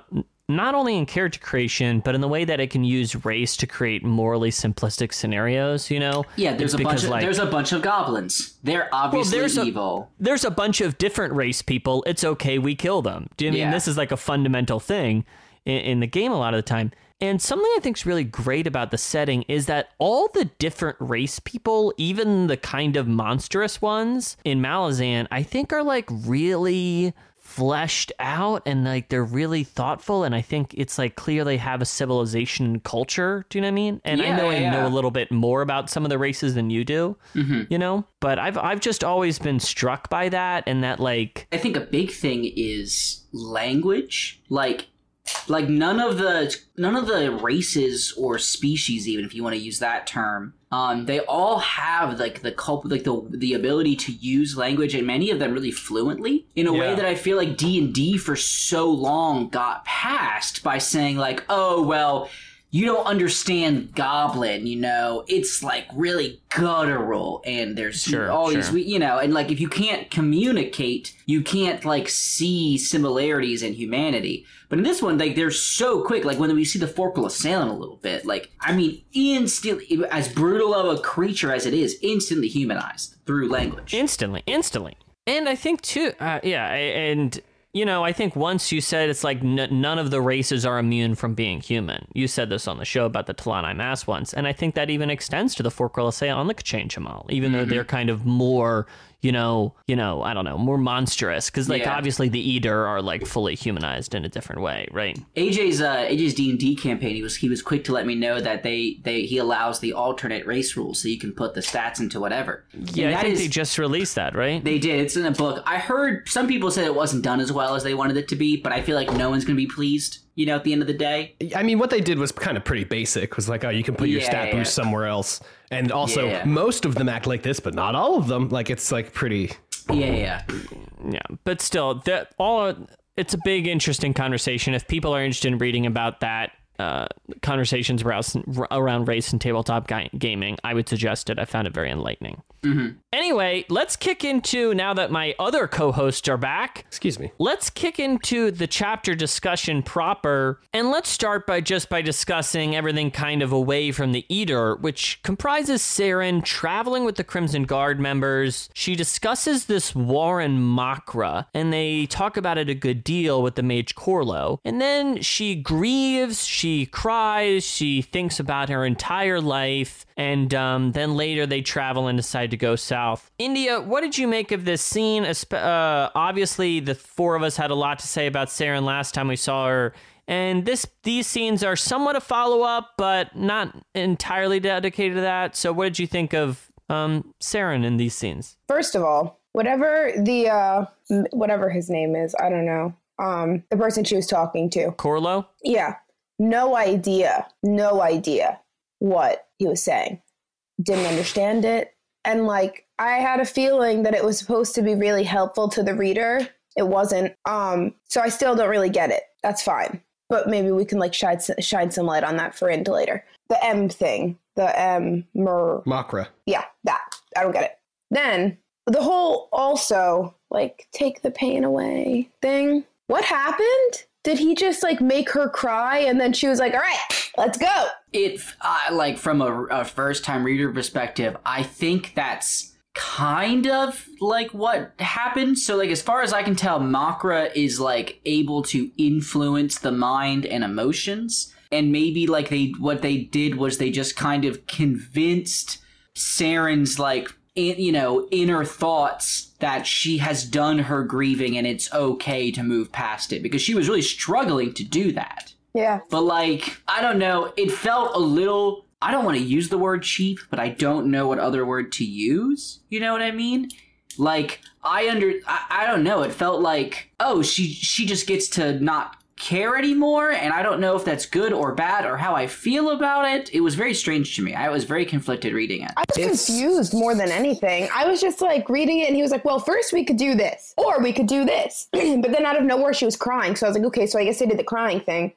not only in character creation, but in the way that it can use race to create morally simplistic scenarios. You know, Yeah, there's It's a bunch of like, there's a bunch of goblins. They're obviously there's a- evil. there's a bunch of different race people. It's okay, we kill them. Do you I mean this is like a fundamental thing in, in the game a lot of the time? And something I think is really great about the setting is that all the different race people, even the kind of monstrous ones in Malazan, I think are like really fleshed out and like they're really thoughtful and I think it's like clear they have a civilization culture. Do you know what I mean? And I Yeah, know I yeah, know a little bit more about some of the races than you do. Mm-hmm. You know? But I've I've just always been struck by that and that like I think a big thing is language. Like like none of the none of the races or species even if you want to use that term um, they all have like the culp- like the the ability to use language and many of them really fluently in a way that I feel like D&D for so long got past by saying like oh well you don't understand goblin you know it's like really guttural and there's Sure, all these sure. you know and like if you can't communicate you can't like see similarities in humanity but in this one like they're so quick like when we see the Forkrul assailant a little bit like i mean instantly as brutal of a creature as it is instantly humanized through language instantly, instantly. And I think too, uh, yeah, and you know, I think once you said it's like n- none of the races are immune from being human. You said this on the show about the T'lan Imass once, and I think that even extends to the Forkrul Assail the K'Chain Che'Malle, even though mm-hmm. they're kind of more, you know, you know, I don't know, more monstrous because like Yeah. obviously the Edur are like fully humanized in a different way, right? AJ's uh, AJ's D and D campaign. He was he was quick to let me know that they they he allows the alternate race rules, so you can put the stats into whatever. Yeah, And I think is- they just released that, right? They did. It's in a book. I heard some people said it wasn't done as well as they wanted it to be, but I feel like no one's going to be pleased. You know, at the end of the day. I mean, what they did was kind of pretty basic. Was like, oh, you can put your Yeah, stat yeah. boost somewhere else, and also Yeah. most of them act like this, but not all of them. Like it's like pretty. Yeah, yeah. yeah but still that all it's a big interesting conversation if people are interested in reading about that uh, conversations around, around race and tabletop gaming, I would suggest it. I found it very enlightening. Anyway, let's kick into now that my other co hosts are back. Excuse me. Let's kick into the chapter discussion proper, and let's start by just by discussing everything kind of away from the Edur, which comprises Seren traveling with the Crimson Guard members. She discusses this Warren Mockra, and they talk about it a good deal with the Mage Corlo. And then she grieves, she cries, she thinks about her entire life, and um, then later they travel and decide to go south. India, what did you make of this scene? Uh, obviously, the four of us had a lot to say about Seren last time we saw her. And this these scenes are somewhat a follow up, but not entirely dedicated to that. So, what did you think of um, Seren in these scenes? First of all, whatever the uh whatever his name is, I don't know. Um the person she was talking to. Corlo? Yeah. No idea. No idea what he was saying. Didn't understand it. And like I had a feeling that it was supposed to be really helpful to the reader. It wasn't. Um so I still don't really get it. That's fine. But maybe we can like shine shine some light on that for into later. The M thing. The M mer Mockra. yeah, that. I don't get it. Then the whole also like take the pain away thing. What happened? Did he just like make her cry? And then she was like, "All right, let's go." it uh, like from a, a first time reader perspective i think that's kind of like what happened. So like as far as i can tell Mockra is like able to influence the mind and emotions. And maybe like they what they did was they just kind of convinced Seren's like in, you know inner thoughts that she has done her grieving and it's okay to move past it because she was really struggling to do that Yeah. but like I don't know, it felt a little. I don't want to use the word cheap, but I don't know what other word to use. You know what I mean? Like I under I, I don't know. It felt like oh she she just gets to not care anymore, and I don't know if that's good or bad or how I feel about it. It was very strange to me. I was very conflicted reading it. I was It's- confused more than anything. I was just like reading it and he was like, "Well, first we could do this or we could do this." but then out of nowhere she was crying. So I was like, "Okay, so I guess they did the crying thing."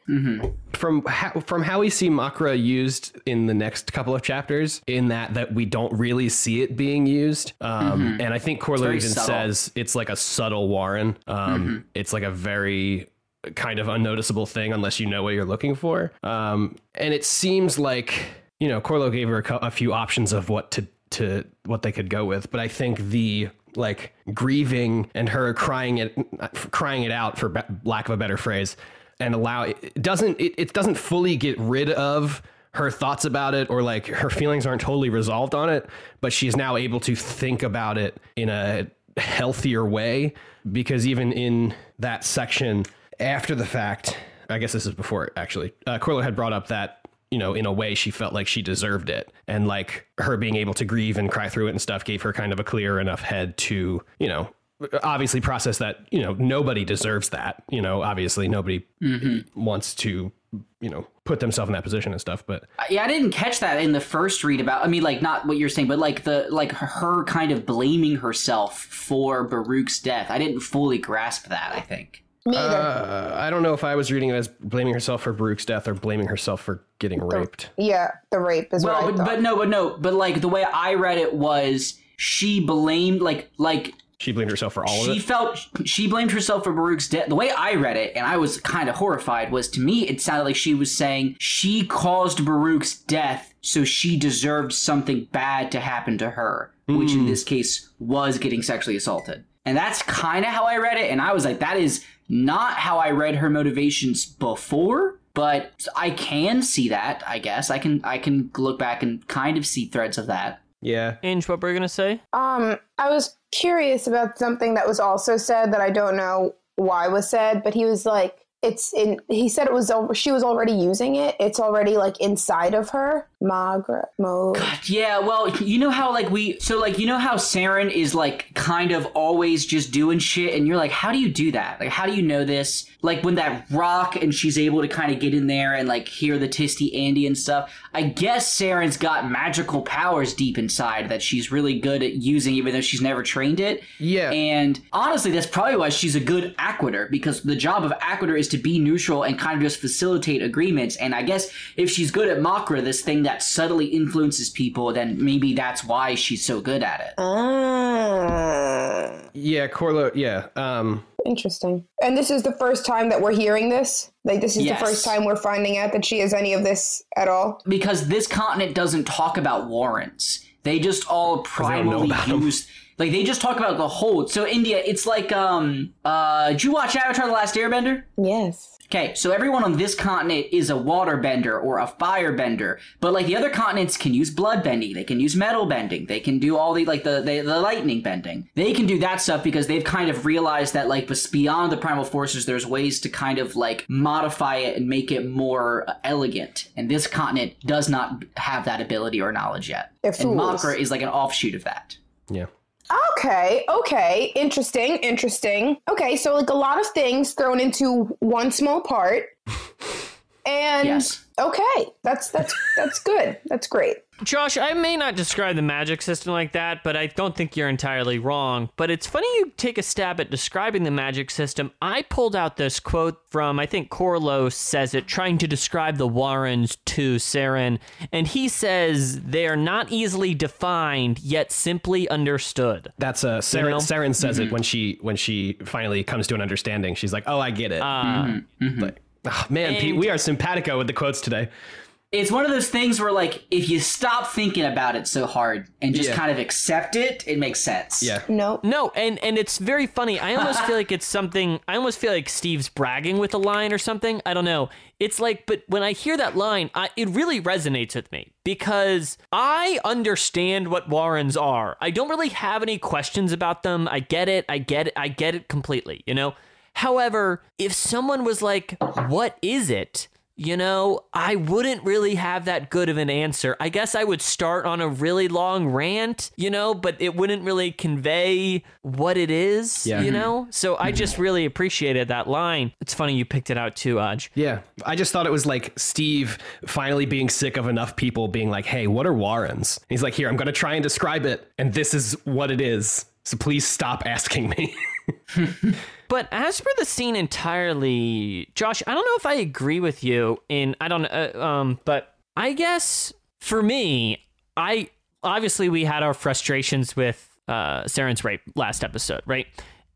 From how, from how we see Mockra used in the next couple of chapters, in that that we don't really see it being used, um, and I think Corlo even subtle. says it's like a subtle Warren. Um, It's like a very kind of unnoticeable thing unless you know what you're looking for. Um, and it seems like you know Corlo gave her a, a few options of what to to what they could go with, but I think the like grieving and her crying it crying it out for be- lack of a better phrase and allow it doesn't it, it doesn't fully get rid of her thoughts about it or like her feelings aren't totally resolved on it but she's now able to think about it in a healthier way because even in that section after the fact i guess this is before actually uh, Corlo had brought up that you know, in a way she felt like she deserved it. And like her being able to grieve and cry through it and stuff gave her kind of a clear enough head to, you know, obviously process that, you know, nobody deserves that. You know, obviously nobody wants to, you know, put themselves in that position and stuff. But Yeah, I didn't catch that in the first read about. I mean, like not what you're saying, but like the like her kind of blaming herself for Baruch's death. I didn't fully grasp that. I think. Me either. uh, I don't know if I was reading it as blaming herself for Baruch's death or blaming herself for getting raped. yeah, the rape is Well, what I but, but no, but no, but like the way I read it was she blamed like like She blamed herself for all of it. she felt she blamed herself for Baruch's death. The way I read it, and I was kind of horrified, was to me it sounded like she was saying she caused Baruch's death, so she deserved something bad to happen to her, which in this case was getting sexually assaulted. And that's kind of how I read it, and I was like, that is not how I read her motivations before. But I can see that. I guess I can. I can look back and kind of see threads of that. Yeah. Ange, what were you going to say? Um, I was curious about something that was also said that I don't know why was said, but he was like, it's in, he said it was, al- she was already using it. It's already like inside of her. Magra mode. Yeah, well, you know how like we so like you know how Seren is like kind of always just doing shit and you're like how do you do that? Like how do you know this? Like when that rock and she's able to kind of get in there and like hear the Tiste Andii and stuff. I guess Seren's got magical powers deep inside that she's really good at using even though she's never trained it. Yeah. And honestly, that's probably why she's a good Acquitor because the job of Acquitor is to be neutral and kind of just facilitate agreements. And I guess if she's good at Mockra, this thing that subtly influences people, then maybe that's why she's so good at it. Ah, Yeah, Corlo. Yeah. Um. interesting. And this is the first time that we're hearing this? Like, this is Yes. the first time we're finding out that she has any of this at all? Because this continent doesn't talk about warrants. They just all they primarily about 'em. use. Like they just talk about the hold. So India, it's like um uh did you watch Avatar the Last Airbender? Yes. Okay, so everyone on this continent is a water bender or a fire bender, but like the other continents can use blood bending, they can use metal bending, they can do all the like the the, the lightning bending. They can do that stuff because they've kind of realized that like beyond the primal forces, there's ways to kind of like modify it and make it more uh, elegant. And this continent does not have that ability or knowledge yet. They're and. Mockra is like an offshoot of that. Yeah. Okay, okay. Interesting, interesting. Okay, so like a lot of things thrown into one small part. And Yes. okay, that's that's that's good. That's great. Josh, I may not describe the magic system like that, but I don't think you're entirely wrong. But it's funny you take a stab at describing the magic system. I pulled out this quote from, I think Corlo says it, trying to describe the Warrens to Seren. And he says they are not easily defined, yet simply understood. That's uh, Seren, know? Seren says it when she when she finally comes to an understanding. She's like, "Oh, I get it." Uh, Like, ah, man, Pete, we are simpatico with the quotes today. It's one of those things where like if you stop thinking about it so hard and just Yeah. kind of accept it it makes sense Yeah. No. No, and and it's very funny. I almost feel like it's something. I almost feel like Steve's bragging with a line or something. I don't know. It's like, but when I hear that line, I, it really resonates with me because I understand what Warrens are. I don't really have any questions about them. I get it. I get it. I get it completely. You know. However, if someone was like, "What is it?" You know, I wouldn't really have that good of an answer. I guess I would start on a really long rant, you know, but it wouldn't really convey what it is, Yeah. you mm-hmm. know? So I mm-hmm. just really appreciated that line. It's funny you picked it out too, Aj. Yeah, I just thought it was like Steve finally being sick of enough people being like, "Hey, what are Warrens?" And he's like, "Here, I'm going to try and describe it, and this is what it is. So please stop asking me." But as for the scene entirely, Josh, I don't know if I agree with you in I don't uh, um but I guess for me, I obviously we had our frustrations with uh Seren's rape last episode, right?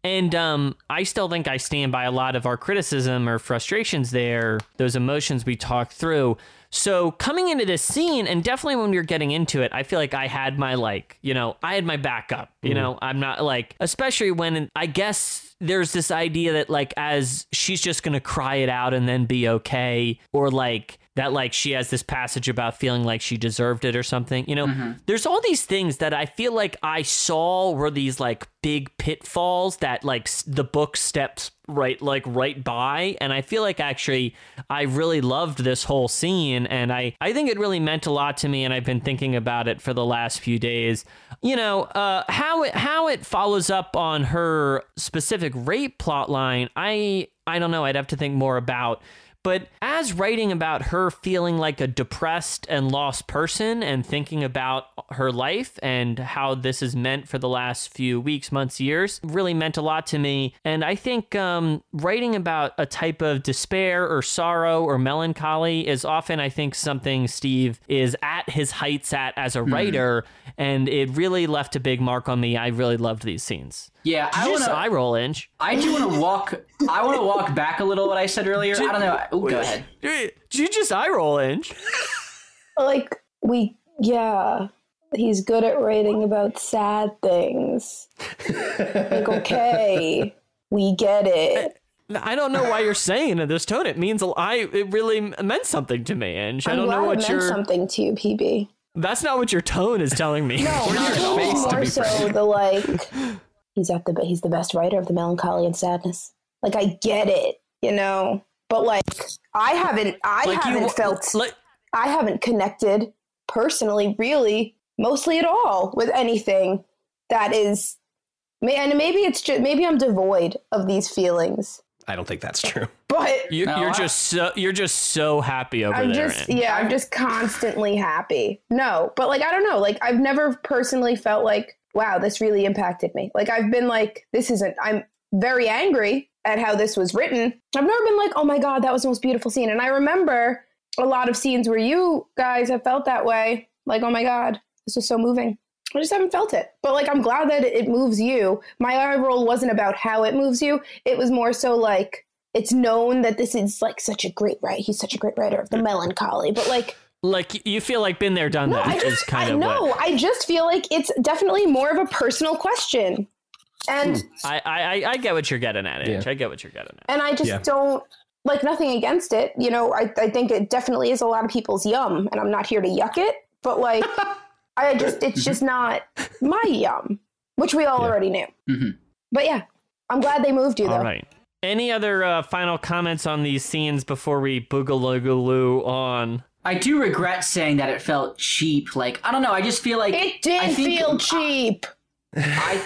And um, I still think I stand by a lot of our criticism or frustrations there, those emotions we talked through. So coming into this scene, and definitely when we were getting into it, I feel like I had my like, you know, I had my backup. You know, I'm not like, especially when I guess there's this idea that like as she's just gonna cry it out and then be okay, or like that like she has this passage about feeling like she deserved it or something. You know, there's all these things that I feel like I saw were these like big pitfalls that like s- the book steps right like right by and I feel like actually I really loved this whole scene and I I think it really meant a lot to me and I've been thinking about it for the last few days. You know, uh how it how it follows up on her specific rape plot line, I I don't know, I'd have to think more about but as writing about her feeling like a depressed and lost person and thinking about her life and how this is meant for the last few weeks, months, years, really meant a lot to me. And I think um, writing about a type of despair or sorrow or melancholy is often, I think, something Steve is at his heights at as a writer. And it really left a big mark on me. I really loved these scenes. Yeah Did i want just to eye roll, Inch? i do want to walk i want to walk back a little what i said earlier i don't know Ooh, go ahead Did you just eye roll, Inch? Like we yeah. He's good at writing about sad things. like okay, we get it. I don't know why you're saying it in this tone. It means a- I. It really meant something to me, and I I'm don't glad know it what meant your. something to you, PB. That's not what your tone is telling me. No, Or not your face, to more be so frank. the like. He's at the he's the best writer of the melancholy and sadness. Like I get it, you know, but like I haven't I Like haven't wa- felt like I haven't connected personally really mostly at all with anything that is and maybe it's just maybe I'm devoid of these feelings. I don't think that's true. But You, No, you're I- just so you're just so happy over I'm there. just yeah, I'm just constantly happy. No, but like I don't know, like I've never personally felt like wow, this really impacted me. Like I've been like this isn't I'm very angry at how this was written. I've never been like, "Oh my god, that was the most beautiful scene." And I remember a lot of scenes where you guys have felt that way, like, "Oh my god, this was so moving." I just haven't felt it. But like I'm glad that it moves you. My eye roll wasn't about how it moves you. It was more so like it's known that this is like such a great writer. He's such a great writer of the melancholy. But like like you feel like been there, done no, that. I is just kind I of know. what I just feel like it's definitely more of a personal question. And I, I I- I get what you're getting at. Ange. Yeah. I get what you're getting at. and I just Yeah. don't like nothing against it. You know, I, I think it definitely is a lot of people's yum, and I'm not here to yuck it, but like I just it's just not my yum, which we all Yeah. already knew. Mhm. But yeah, I'm glad they moved you though. All right. Any other uh, final comments on these scenes before we boogaloo on? I do regret saying that it felt cheap. Like I don't know. I just feel like It did I think- feel cheap. I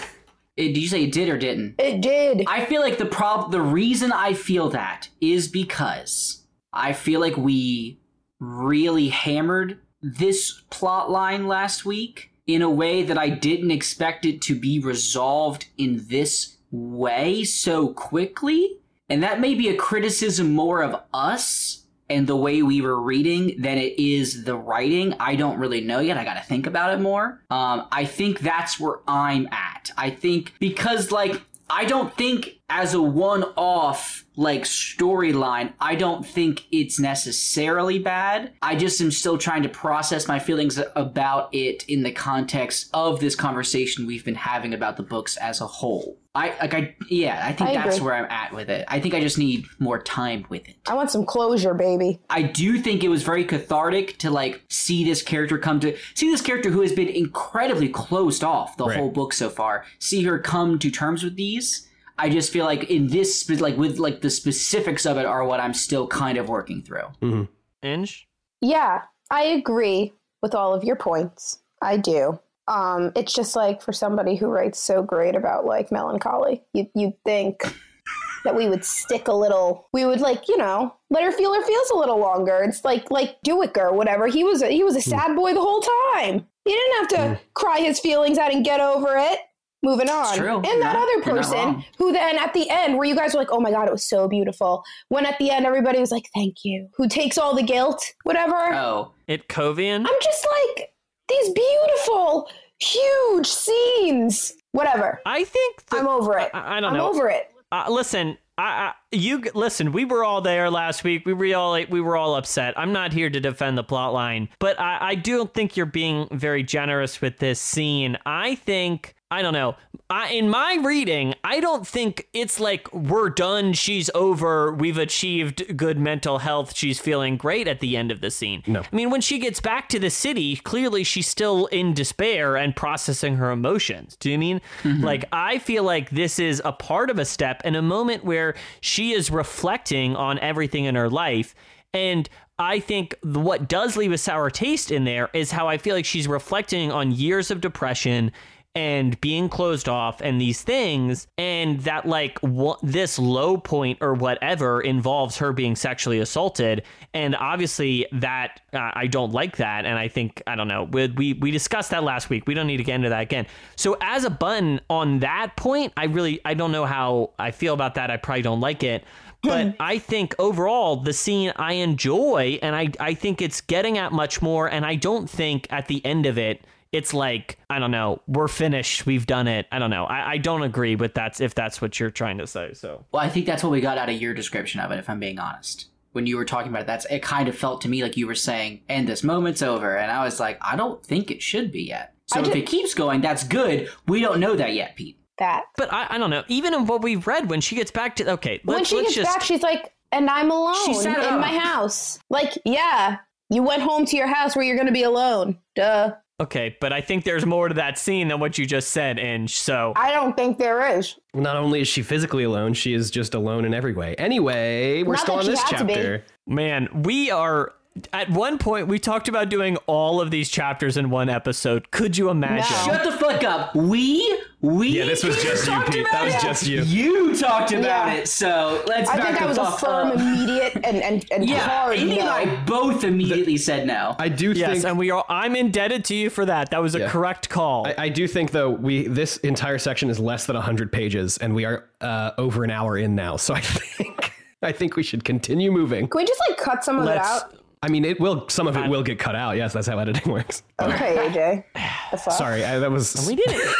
eh, did you say it did or didn't? It did. I feel like the prob the reason I feel that is because I feel like we really hammered this plot line last week in a way that I didn't expect it to be resolved in this way so quickly. And that may be a criticism more of us and the way we were reading than it is the writing. I don't really know yet. I got to think about it more. Um, I think that's where I'm at. I think because, like, I don't think as a one off, like, storyline, I don't think it's necessarily bad. I just am still trying to process my feelings about it in the context of this conversation we've been having about the books as a whole. I, like, I, yeah, I think I that's agree. where I'm at with it. I think I just need more time with it. I want some closure, baby. I do think it was very cathartic to like see this character come to see this character who has been incredibly closed off the Right. whole book so far. See her come to terms with these. I just feel like in this like with like the specifics of it are what I'm still kind of working through. Mm-hmm. Inge? Yeah, I agree with all of your points. I do. Um, it's just like for somebody who writes so great about like melancholy, you you'd think that we would stick a little. We would like you know let her feel her feels a little longer. It's like like Duiker or whatever. He was a, he was a hmm. sad boy the whole time. He didn't have to hmm. cry his feelings out and get over it. Moving on. true. And You're that not- other person who then at the end, where you guys were like, oh my God, it was so beautiful. When at the end, everybody was like, thank you. Who takes all the guilt, whatever. Oh, It Covian? I'm just like, these beautiful, huge scenes. Whatever. I think the, I'm over it. I, I don't I'm know. over it. Uh, listen, I, I, you listen. We were all there last week. We were all we were all upset. I'm not here to defend the plot line, but I, I do think you're being very generous with this scene. I think I don't know. I, in my reading, I don't think it's like we're done. She's over. We've achieved good mental health. She's feeling great at the end of the scene. No. I mean, when she gets back to the city, clearly she's still in despair and processing her emotions. Do you mean? Mm-hmm. Like, I feel like this is a part of a step in a moment where she is reflecting on everything in her life. And I think what does leave a sour taste in there is how I feel like she's reflecting on years of depression and being closed off and these things and that like what this low point or whatever involves her being sexually assaulted. And obviously that uh, I don't like that and I think I don't know we, we we discussed that last week. We don't need to get into that again. So as a button on that point I really I don't know how I feel about that. I probably don't like it. But I think overall the scene I enjoy and I I think it's getting at much more and I don't think at the end of it it's like I don't know we're finished we've done it I don't know I, I don't agree with that if that's what you're trying to say so well, I think that's what we got out of your description of it. If I'm being honest, when you were talking about it, that's it. Kind of felt to me like you were saying, "And this moment's over," and I was like, "I don't think it should be yet." So I if ju- it keeps going, that's good. We don't know that yet, Pete. That. but I, I don't know even in what we've read when she gets back to okay when let's, she let's gets just back, she's like, and I'm alone She set it in up. my house. Like, yeah, you went home to your house where you're going to be alone. Duh. Okay but I think there's more to that scene than what you just said and so I don't think there is. Not only is she physically alone, she is just alone in every way. Anyway, we're Not still on this had to be. chapter. Man, we are At one point, we talked about doing all of these chapters in one episode. Could you imagine? No. Shut the fuck up. We, we. Yeah, this was Peter just you, Pete. That was it? just you. You talked about Yeah. it, so let's I back think the I was a fuck firm, up. immediate, and and, and Yeah, hard Andy no. and I both immediately said no. I do Yes, think and we are. I'm indebted to you for that. That was a Yeah. correct call. I, I do think though we this entire section is less than hundred pages, and we are uh, over an hour in now. So I think I think we should continue moving. Can we just like cut some of Let's- it out? I mean, it will. Some of it will get cut out. Yes, that's how editing works. Okay, AJ. Sorry, I, that was. we did it.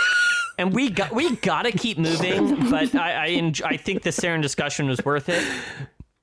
And we got we gotta keep moving, but I I, enj- I think the Seren discussion was worth it.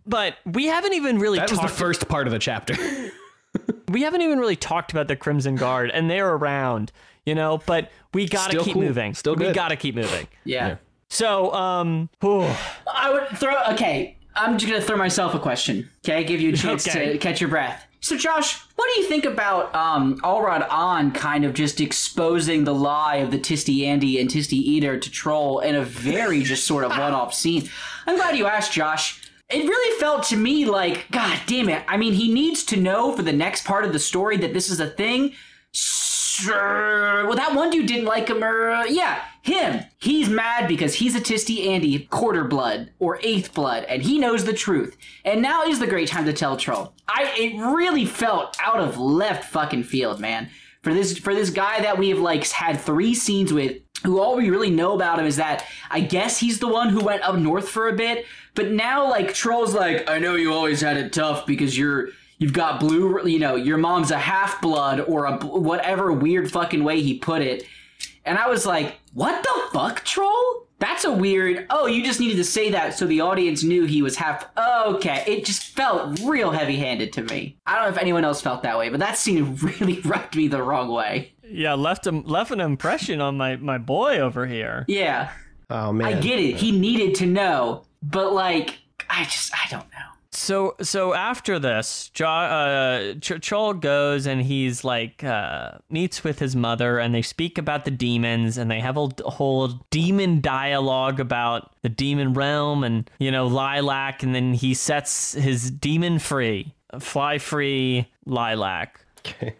But we haven't even really that was the talked. first part of the chapter. we haven't even really talked about the Crimson Guard, and they're around, you know. But we gotta Still keep cool. moving. Still We gotta keep moving. yeah. So um, whew. I would throw. Okay, I'm just gonna throw myself a question. Okay, give you a chance Okay. to catch your breath. So, Josh, what do you think about um, Ahlrada Ahn kind of just exposing the lie of the Tiste Andii and Tiste Edur to Trull in a very just sort of one-off scene? I'm glad you asked, Josh. It really felt to me like, God damn it. I mean, he needs to know for the next part of the story that this is a thing. Sure. Well, that one dude didn't like him. Or, uh, yeah, him. He's mad because he's a Tiste Andii, quarter blood or eighth blood, and he knows the truth. And now is the great time to tell Trull. I it really felt out of left fucking field, man. For this for this guy that we have like had three scenes with, who all we really know about him is that I guess he's the one who went up north for a bit, but now like Trull's like, I know you always had it tough because you're you've got blue, you know, your mom's a half blood or a whatever weird fucking way he put it. And I was like, what the fuck, Trull? That's a weird. Oh, you just needed to say that so the audience knew he was half. Okay, it just felt real heavy handed to me. I don't know if anyone else felt that way, but that scene really rubbed me the wrong way. yeah, left him left an impression on my my boy over here. Yeah, Oh man, I get it. He needed to know, but like, I just, I don't know. So so after this, jo- uh, Ch- Chol goes and he's like uh, meets with his mother, and they speak about the demons, and they have a whole demon dialogue about the demon realm, and you know Lilac, and then he sets his demon free, fly free Lilac.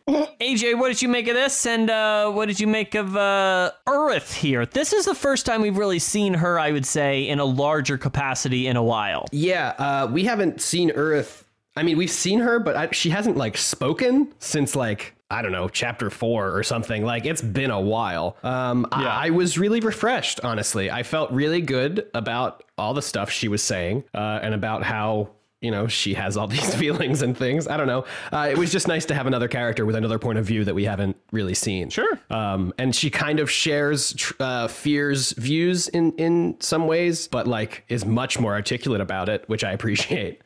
AJ, what did you make of this? And uh, what did you make of uh, Uruth here? This is the first time we've really seen her, I would say, in a larger capacity in a while. Yeah, uh, we haven't seen Earth. I mean, we've seen her, but I, she hasn't like spoken since like I don't know, chapter four or something. Like it's been a while. Um, Yeah. I, I was really refreshed, honestly. I felt really good about all the stuff she was saying uh, and about how. You know, she has all these feelings and things. I don't know. Uh, it was just nice to have another character with another point of view that we haven't really seen. Sure. Um, and she kind of shares tr- uh, Fear's views in in some ways, but like is much more articulate about it, which I appreciate.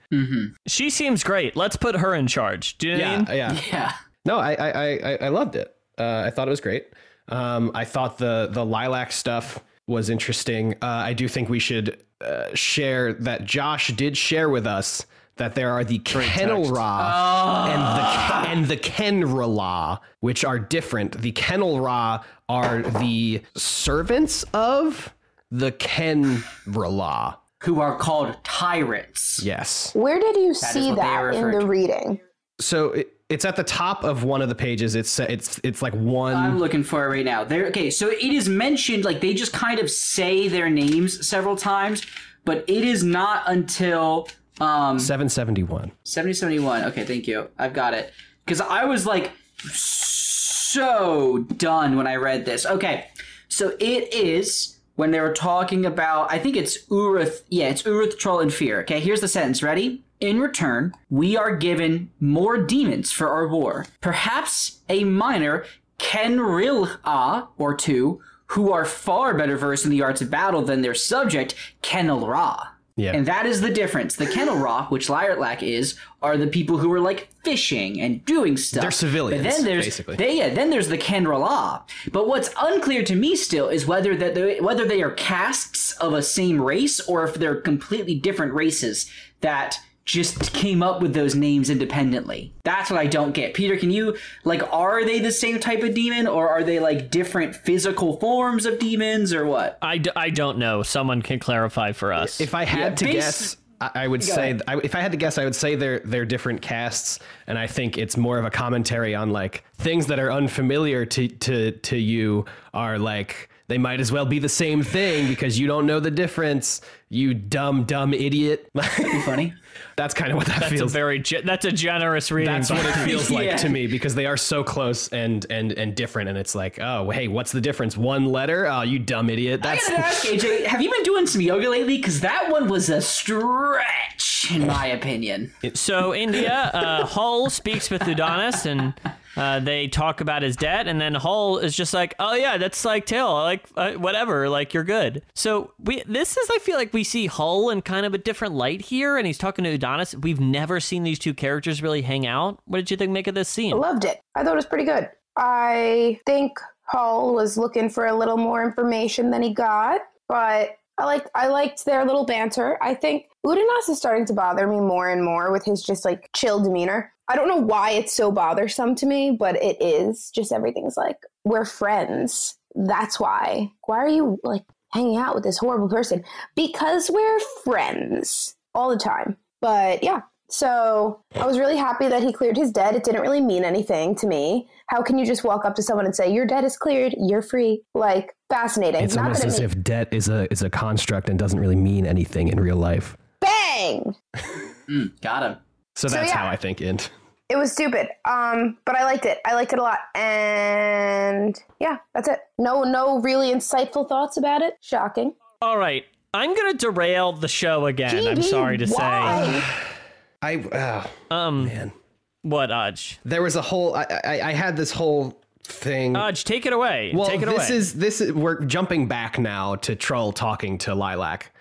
She seems great. Let's put her in charge. Do you know what I mean? yeah. Yeah. No, I I I, I- I loved it. Uh, I thought it was great. Um, I thought the the lilac stuff was interesting. Uh, I do think we should uh, share that Josh did share with us that there are the Kenyll'rah and the and the Kenryll'ah, which are different. The Kenyll'rah are the servants of the Kenryll'ah. Who are called tyrants. Yes. Where did you is see that in the to. reading? So it, it's at the top of one of the pages. It's it's it's like one. I'm looking for it right now. There. Okay, so it is mentioned like they just kind of say their names several times, but it is not until um 771. 7071. Okay, thank you. I've got it. Because I was like so done when I read this. Okay, so it is when they were talking about, I think it's Uruth. Yeah, it's Uruth, Trull, and Fear. Okay, here's the sentence. Ready? In return, we are given more demons for our war. Perhaps a minor Kenryll'ah or two, who are far better versed in the arts of battle than their subject, Kenyll'rah. Yeah. And that is the difference. The Kennel Rock, which Liartlac is, are the people who are like fishing and doing stuff. They're civilians, But then there's basically. They, yeah, then there's the Kenryll'ah. But what's unclear to me still is whether that they, whether they are castes of a same race or if they're completely different races that just came up with those names independently. That's what I don't get. Peter, can you like are they the same type of demon or are they like different physical forms of demons or what? I, d- I don't know. Someone can clarify for us. If I had to base- guess, I, I would say I, if I had to guess, I would say they're they're different casts, and I think it's more of a commentary on like things that are unfamiliar to to to you are like they might as well be the same thing because you don't know the difference. You dumb dumb idiot. Funny. That's kind of what that That's a very ge- that's a generous reading. That's what it feels like Yeah. to me because they are so close and and and different, and it's like, oh, hey, what's the difference? One letter? Oh, you dumb idiot. I That's gotta ask AJ, have you been doing some yoga lately? Because that one was a stretch, in my opinion. So India, uh, Hull speaks with Udinaas, and uh, they talk about his debt, and then Hull is just like, "Oh yeah, that's like Tail, like uh, whatever, like you're good." So we this is I feel like we see Hull in kind of a different light here, and he's talking to Udinaas. We've never seen these two characters really hang out. What did you think make of this scene? I loved it. I thought it was pretty good. I think Hull was looking for a little more information than he got, but I liked I liked their little banter. I think Udinaas is starting to bother me more and more with his just like chill demeanor. I don't know why it's so bothersome to me, but it is. Just everything's like we're friends. That's why. Why are you like hanging out with this horrible person? Because we're friends all the time. But yeah, so I was really happy that he cleared his debt. It didn't really mean anything to me. How can you just walk up to someone and say your debt is cleared, you're free? Like fascinating. it's Not almost that it as makes if debt is a is a construct and doesn't really mean anything in real life. bang. Mm, got him. So So, that's yeah. how I think it. It was stupid. Um, but I liked it. I liked it a lot. And yeah, that's it. No, no really insightful thoughts about it. Shocking. All right, I'm gonna derail the show again. I'm sorry to why? I uh, say. Um, man, what, Aj? there was a whole. I, I I had this whole thing. Aj, take it away. well, take it this away. is this is we're jumping back now to Trull talking to Lilac.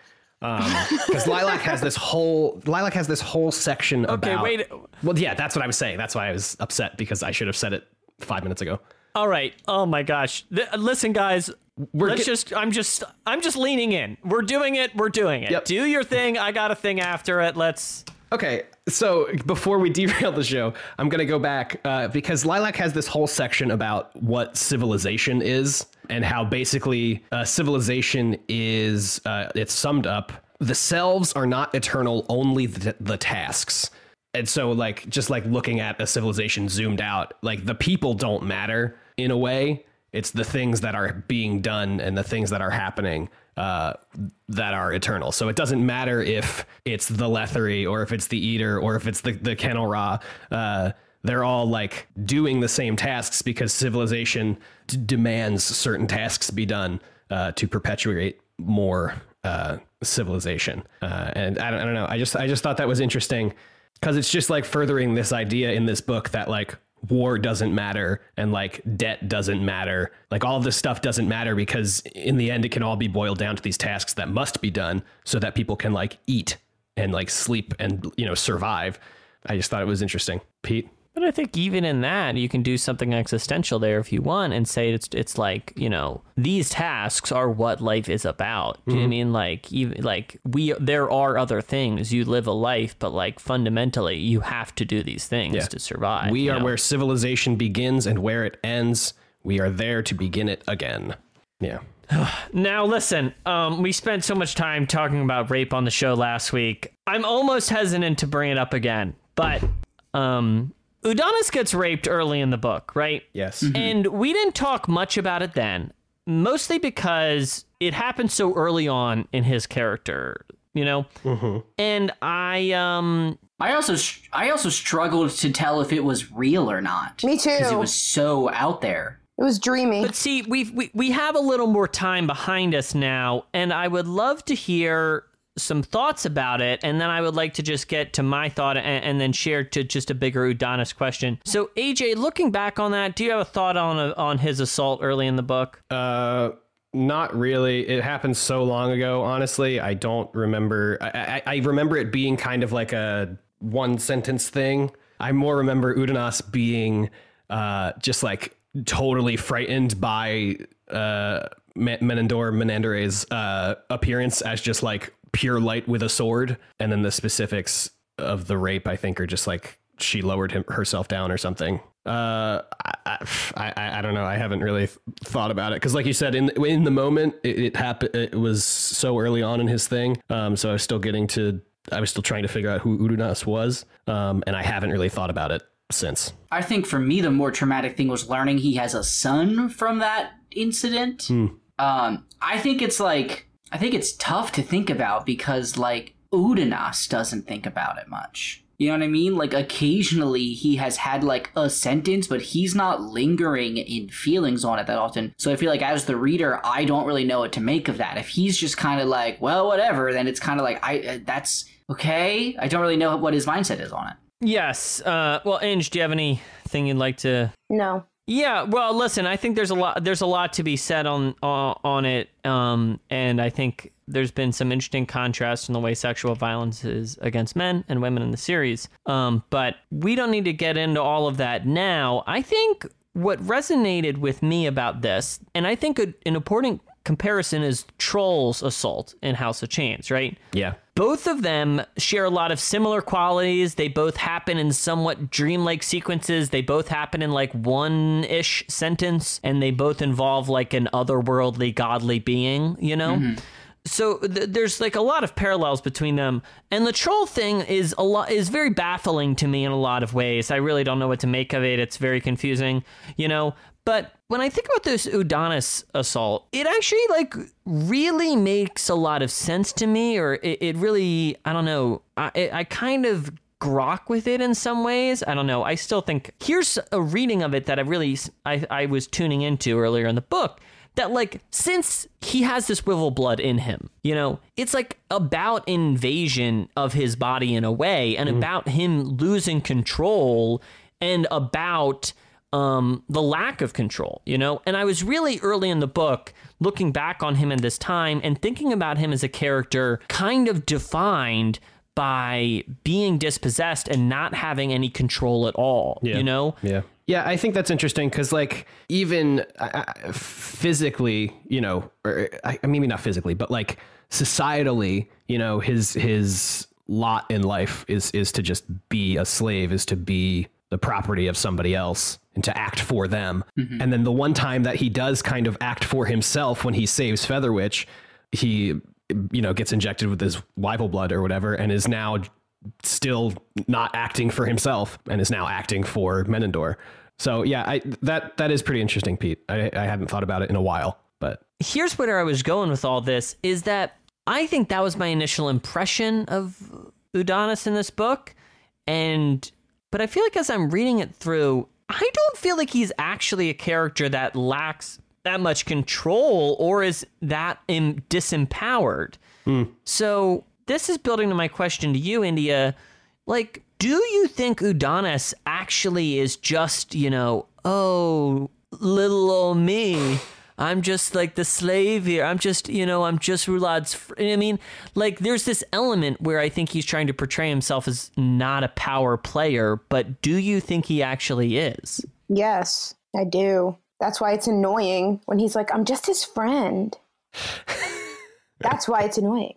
Um, because Lilac has this whole Lilac has this whole section Okay, about. wait. Well, yeah, that's what I was saying. That's why I was upset because I should have said it five minutes ago. All right. Oh my gosh. Th- listen, guys. We're let's get- just. I'm just. I'm just leaning in. We're doing it. We're doing it. Yep. Do your thing. I got a thing after it. Let's. Okay, so before we derail the show, I'm gonna go back uh, because Lilac has this whole section about what civilization is and how basically uh, civilization is. Uh, it's summed up: the selves are not eternal, only the, the tasks. And so, like, just like looking at a civilization zoomed out, like the people don't matter in a way. It's the things that are being done and the things that are happening that are eternal. So it doesn't matter if it's the Letherii or if it's the Edur or if it's the the Kenyll'rah. Uh, they're all like doing the same tasks because civilization d- demands certain tasks be done uh, to perpetuate more uh, civilization. Uh, and I don't, I don't know. I just I just thought that was interesting because it's just like furthering this idea in this book that like war doesn't matter and like debt doesn't matter. Like all of this stuff doesn't matter because in the end it can all be boiled down to these tasks that must be done so that people can like eat and like sleep and you know survive. I just thought it was interesting. Pete But I think even in that, you can do something existential there if you want, and say it's it's like you know these tasks are what life is about. Do you know I mean? Like even like we there are other things. You live a life, but like fundamentally, you have to do these things Yeah. to survive. we are know? where civilization begins and where it ends we are there to begin it again yeah Now listen, um, we spent so much time talking about rape on the show last week. I'm almost hesitant to bring it up again, but um, Udonis gets raped early in the book, right? yes And we didn't talk much about it then, mostly because it happened so early on in his character, you know. And I um I also I also struggled to tell if it was real or not. Me too. Because it was so out there. It was dreamy. But see, we've, we we have a little more time behind us now, and I would love to hear some thoughts about it, and then I would like to just get to my thought and, and then share to just a bigger Udonis question. So, AJ, looking back on that, do you have a thought on a, on his assault early in the book? Uh, not really. It happened so long ago. Honestly, I don't remember. I, I, I remember it being kind of like a one sentence thing. I more remember Udinaas being uh, just like totally frightened by uh, Me- Menandor Menandore's uh, appearance as just like pure light with a sword, and then the specifics of the rape, I think, are just like she lowered him herself down or something. Uh, I, I, I, don't know. I haven't really th- thought about it because, like you said, in in the moment, it, it happened. It was so early on in his thing, um, so I was still getting to I was still trying to figure out who Udinaas was, um, and I haven't really thought about it since. I think for me, the more traumatic thing was learning he has a son from that incident. Um, I think it's like, I think it's tough to think about because, like, Udinaas doesn't think about it much. You know what I mean? Like, occasionally he has had, like, a sentence, but he's not lingering in feelings on it that often. So I feel like, as the reader, I don't really know what to make of that. If he's just kind of like, well, whatever, then it's kind of like, I, uh, that's okay. I don't really know what his mindset is on it. Yes. Uh, well, Ange, do you have anything you'd like to No. Yeah, well, listen, I think there's a lot there's a lot to be said on uh, on it, um, and I think there's been some interesting contrast in the way sexual violence is against men and women in the series. Um, but we don't need to get into all of that now. I think what resonated with me about this, and I think a, an important comparison is Trull's assault in House of Chains, right? Yeah. Both of them share a lot of similar qualities. They both happen in somewhat dreamlike sequences. They both happen in like one ish sentence, and they both involve like an otherworldly, godly being, you know? Mm-hmm. So th- there's like a lot of parallels between them, and the Trull thing is a lot is very baffling to me in a lot of ways. I really don't know what to make of it. It's very confusing, you know. But when I think about this Udonis assault, it actually like really makes a lot of sense to me, or it, it really I don't know. I I kind of grok with it in some ways. I don't know. I still think here's a reading of it that I really I, I was tuning into earlier in the book that like since he has this wyval blood in him you know it's like about invasion of his body in a way and mm-hmm. about him losing control and about um the lack of control you know? And i was really early in the book looking back on him in this time and thinking about him as a character kind of defined by being dispossessed and not having any control at all you know? Yeah. Yeah, I think that's interesting because, like, even uh, physically, you know, or I, maybe not physically, but like societally, you know, his his lot in life is is to just be a slave, is to be the property of somebody else and to act for them. Mm-hmm. And then the one time that he does kind of act for himself when he saves Featherwitch, he you know gets injected with his wyval blood or whatever, and is now still not acting for himself and is now acting for Menandore. So yeah, I that that is pretty interesting, Pete. I, I hadn't thought about it in a while, but here's where I was going with all this is that I think that was my initial impression of Udonis in this book. And, but I feel like as I'm reading it through, I don't feel like he's actually a character that lacks that much control or is that Im- disempowered. Hmm. So this is building to my question to you, India. Like, do you think Udonis actually is just, you know, oh, little old me? I'm just like the slave here. I'm just, you know, I'm just Rhulad's. Fr-. I mean, like, there's this element where I think he's trying to portray himself as not a power player, but do you think he actually is? Yes, I do. That's why it's annoying when he's like, I'm just his friend. That's why it's annoying.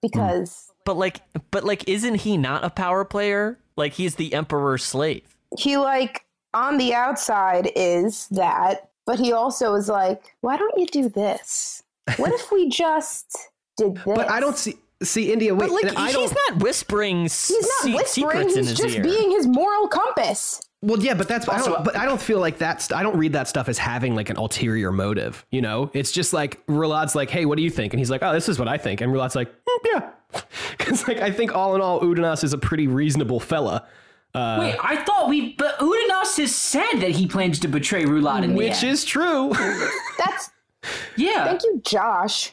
Because But like, but like, isn't he not a power player? Like, he's the emperor's slave. he, like, on the outside is that, but he also is like, why don't you do this? What if we just did this? but I don't see see India. Wait, But like, I he's don't. whispering He's not se- whispering, he's just ear. being his moral compass. Well, yeah, but that's I Also- don't, but I don't feel like that's I don't read that stuff as having like an ulterior motive. You know, it's just like Rhulad's like, hey, what do you think? And he's like, oh, this is what I think. And Rhulad's like, "Mm, yeah, because like I think all in all, Udinaas is a pretty reasonable fella. Uh, Wait, I thought we, but Udinaas has said that he plans to betray Rhulad in the which end. is true. That's, yeah. thank you, Josh.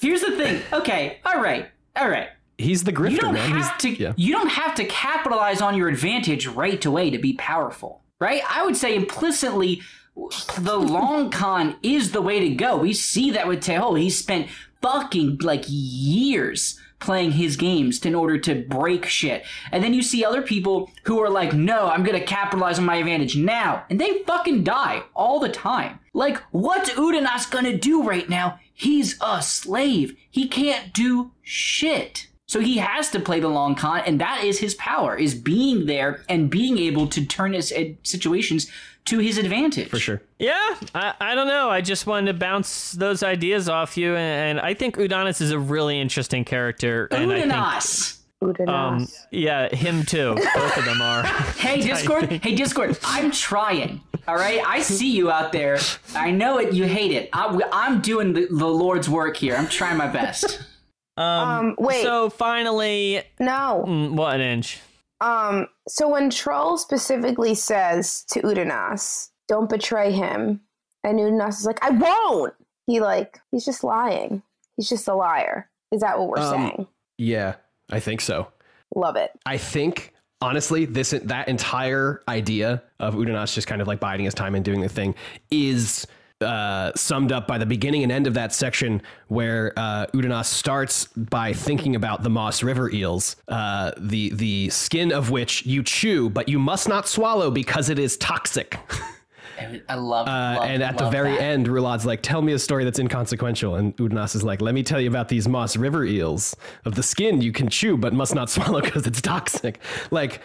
Here's the thing. Okay, all right, all right. he's the You don't man. have he's, to. yeah. You don't have to capitalize on your advantage right away to be powerful, right? I would say implicitly, the long con is the way to go. We see that with Tehol. He spent fucking like years playing his games in order to break shit. And then you see other people who are like, no, I'm gonna capitalize on my advantage now. And they fucking die all the time. Like, what's Udinaas gonna do right now? He's a slave. He can't do shit. So he has to play the long con, and that is his power, is being there and being able to turn his uh, situations to his advantage. for sure. Yeah, I, I don't know. I just wanted to bounce those ideas off you, and, and I think Udonis is a really interesting character. And I think, Udinaas! Udinaas. Um, yeah, him too. Both of them are. Hey Discord, hey Discord, I'm trying. All right, I see you out there. I know it. You hate it. I, I'm doing the, the Lord's work here. I'm trying my best. um, wait, So finally, no. mm, what an inch. Um, so when Trull specifically says to Udinaas, "Don't betray him," and Udinaas is like, "I won't," he like he's just lying. He's just a liar. Is that what we're Um, saying? Yeah, I think so. Love it. I think honestly, this that entire idea of Udinaas just kind of like biding his time and doing the thing is uh, summed up by the beginning and end of that section where uh, Udinaas starts by thinking about the Moss River eels, uh, the the skin of which you chew, but you must not swallow because it is toxic. I love. Uh, love and at the very that. end, Rhulad's like, "Tell me a story that's inconsequential." And Udinaas is like, "Let me tell you about these Moss River eels. Of the skin you can chew, but must not swallow because it's toxic." Like,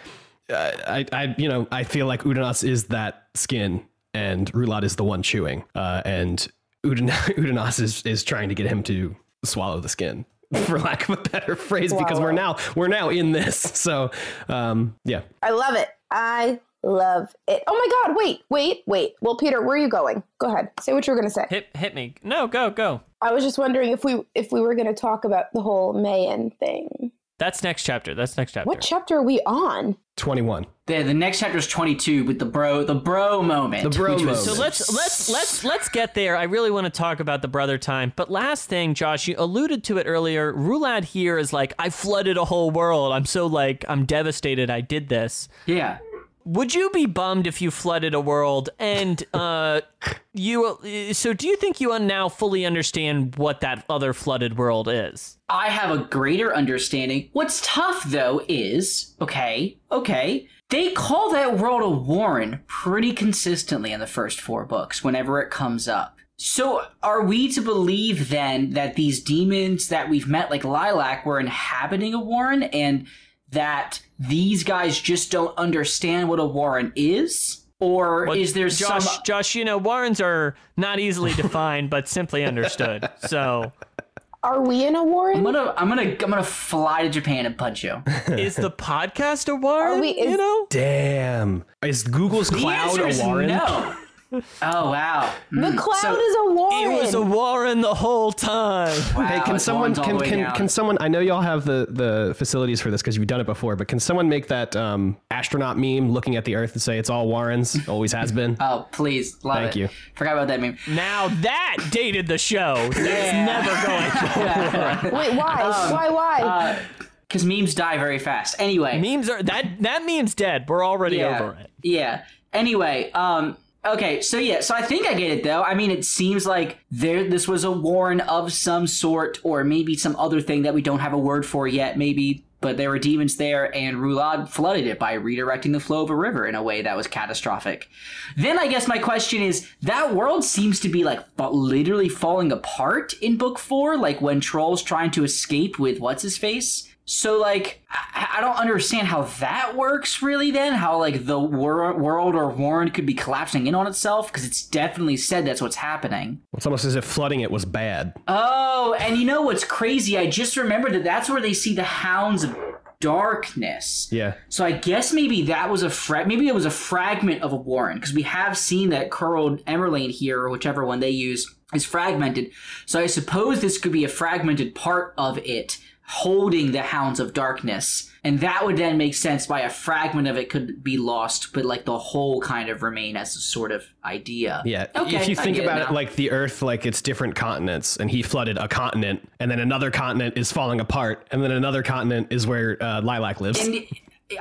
uh, I, I, you know, I feel like Udinaas is that skin, and Rhulad is the one chewing, uh, and Udan- Udinaas is is trying to get him to swallow the skin. For lack of a better phrase, because we're now we're now in this, so um, yeah. I love it. I love it. Oh my god, wait, wait, wait. Well, Peter, where are you going? Go ahead. Say what you were gonna say. Hit hit me. No, go go. I was just wondering if we if we were gonna talk about the whole Mayen thing. That's next chapter. That's next chapter. What chapter are we on? Twenty one. The, the next chapter is 22 with the bro the bro moment. The bro which was- moment. So let's let's let's let's get there. I really want to talk about the brother time. But last thing, Josh, you alluded to it earlier. Rhulad here is like, I flooded a whole world. I'm so like I'm devastated I did this. Yeah. Would you be bummed if you flooded a world and uh you so do you think you now fully understand what that other flooded world is? I have a greater understanding. What's tough though is, okay, okay, they call that world a Warren pretty consistently in the first four books whenever it comes up. So are we to believe then that these demons that we've met, like Lilac, were inhabiting a Warren and that these guys just don't understand what a Warren is? Or Well, is there Josh, some Josh, you know, Warrens are not easily defined, but simply understood. So, Are we in a I'm Warren? gonna I'm gonna I'm gonna fly to Japan and punch you. is the podcast a Warren? Are we- is- you know, Damn. Is Google's The cloud a is Warren? no. Oh wow. the Mm, cloud so- is a Warren. it was a Warren the whole time. Wow, Hey, can someone can can, can someone? I know y'all have the the facilities for this because you've done it before, but can someone make that um, astronaut meme looking at the Earth and say it's all Warrens, always has been? Oh please, love Thank it. you. Forgot about that meme. Now that dated the show. That's Yeah. never going. To. Wait, why? Um, why? Why? Because memes die very fast. Anyway. Memes are that that meme's dead. We're already yeah. over it. Yeah. Anyway, um, okay, so yeah, so I think I get it though. I mean, it seems like there this was a warren of some sort, or maybe some other thing that we don't have a word for yet, maybe. But there were demons there, and Rhulad flooded it by redirecting the flow of a river in a way that was catastrophic. Then I guess my question is that world seems to be like literally falling apart in book four, like when Trull's trying to escape with what's his face. So like I, I don't understand how that works really. Then how like the wor- world or Warren could be collapsing in on itself because it's definitely said that's what's happening. It's almost as if flooding it was bad. Oh, and you know what's crazy? I just remembered that that's where they see the hounds of darkness. Yeah. So I guess maybe that was a fra- maybe it was a fragment of a Warren because we have seen that Kurald Emurlahn here, or whichever one they use, is fragmented. So I suppose this could be a fragmented part of it holding the Hounds of Darkness, and that would then make sense by a fragment of it could be lost, but like the whole kind of remain as a sort of idea. Yeah. Okay, if you think about it now. like the Earth, like it's different continents, and he flooded a continent, and then another continent is falling apart, and then another continent is where uh, Lilac lives. And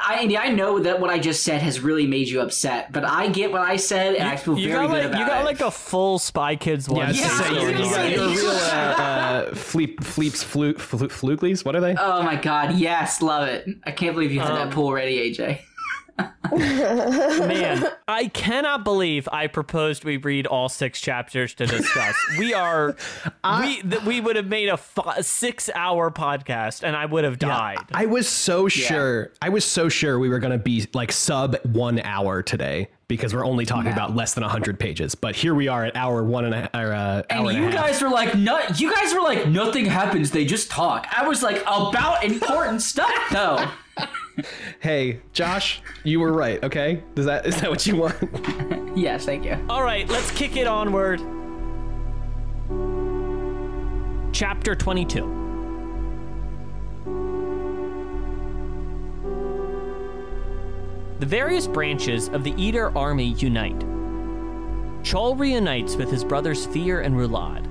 I, Andy, I know that what I just said has really made you upset, but I get what I said, and I feel You very got good like about you got it. like a full Spy Kids one. yeah, I Yeah, gonna say, I was you're, gonna you're, say. a real uh, uh, fleep, fleeps, flu, flu, flugleys. What are they? Oh my god, yes, love it. I can't believe you had Um, that pool ready, AJ. Man, I cannot believe I proposed we read all six chapters to discuss. we are, we th- we would have made a, f- a six-hour podcast, and I would have died. I was so sure. I was so sure we were going to be like sub one hour today because we're only talking about less than hundred pages. But here we are at hour one and a, or, uh, And hour and, you a guys were like, no, you guys were like, nothing happens. They just talk. I was like, about important stuff, though. Hey, Josh, you were right. Okay, is that is that what you want? yes, thank you. All right, let's kick it onward. Chapter 22. The various branches of the Edur army unite. Trull reunites with his brothers Fear and Rhulad.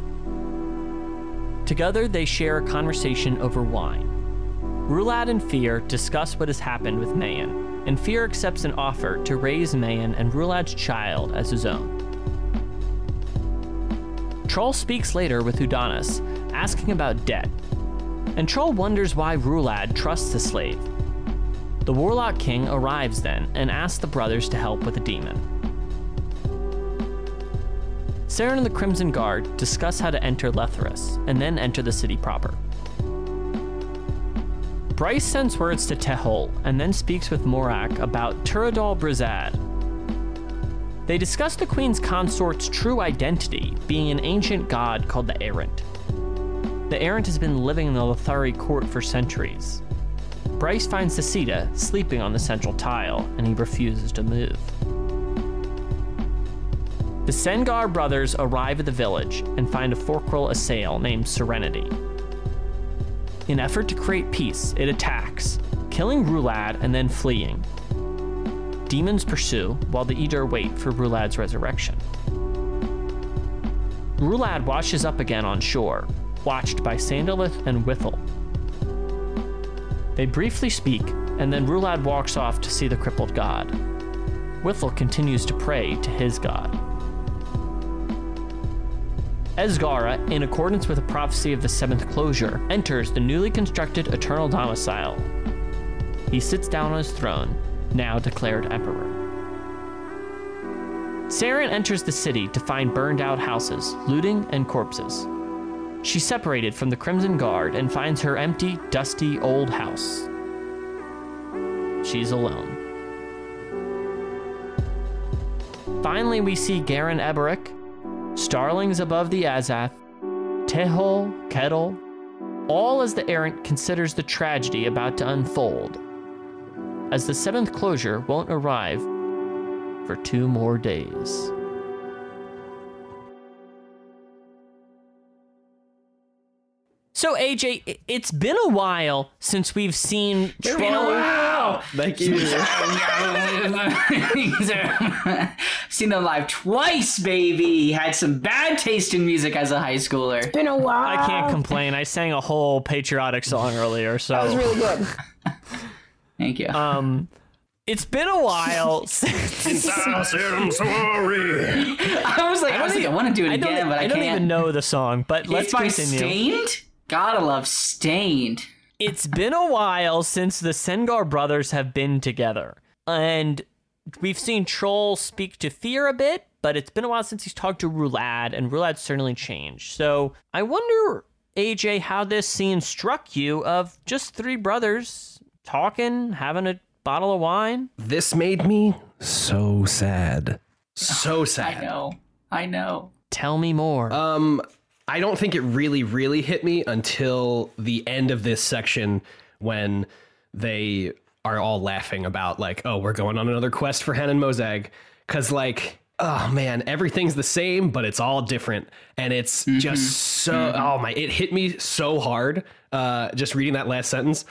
Together, they share a conversation over wine. Rhulad and Fear discuss what has happened with Mayen, and Fear accepts an offer to raise Mayen and Rhulad's child as his own. Trull speaks later with Udinaas, asking about debt, and Trull wonders why Rhulad trusts the slave. The Warlock King arrives then and asks the brothers to help with the demon. Seren and the Crimson Guard discuss how to enter Letheras and then enter the city proper. Brys sends words to Tehol and then speaks with Moroch about Turudal Brizad. They discuss the Queen's consort's true identity being an ancient god called the Errant. The Errant has been living in the Letherii court for centuries. Brys finds Sasita sleeping on the central tile, and he refuses to move. The Sengar brothers arrive at the village and find a Forkrul Assail named Serenity. In effort to create peace, it attacks, killing Rhulad and then fleeing. Demons pursue while the Edur wait for Rhulad's resurrection. Rhulad washes up again on shore, watched by Sandalath and Withal. They briefly speak, and then Rhulad walks off to see the crippled god. Withal continues to pray to his god. Ezgara, in accordance with a prophecy of the seventh closure, enters the newly constructed Eternal Domicile. He sits down on his throne, now declared emperor. Seren enters the city to find burned out houses, looting, and corpses. She's separated from the Crimson Guard and finds her empty, dusty old house. She's alone. Finally, we see Gerun Eberict, starlings above the Azath, Tehol, Kettle, all as the errant considers the tragedy about to unfold, as the seventh closure won't arrive for two more days. So AJ, it's been a while since we've seen Trull. Wow. Thank you. Seen them live twice, baby. Had some bad taste in music as a high schooler. It's Been a while. I can't complain. I sang a whole patriotic song earlier, so That was really good. Thank you. um, it's been a while since I'm sorry. I was like, I was like, I want to do it I again, but I, I don't can't. even know the song. But let's it's by continue. Staind. Gotta love Staind. It's been a while since the Sengar brothers have been together, and we've seen Trull speak to Fear a bit, but it's been a while since he's talked to Rhulad, and Rhulad's certainly changed. So I wonder, AJ, how this scene struck you of just three brothers talking, having a bottle of wine. This made me so sad. So sad. I know. I know. Tell me more. Um, I don't think it really, really hit me until the end of this section when they are all laughing about like, oh, we're going on another quest for Hannan Mosag. Cause like, oh man, everything's the same, but it's all different. And it's just so oh my, it hit me so hard. Uh just reading that last sentence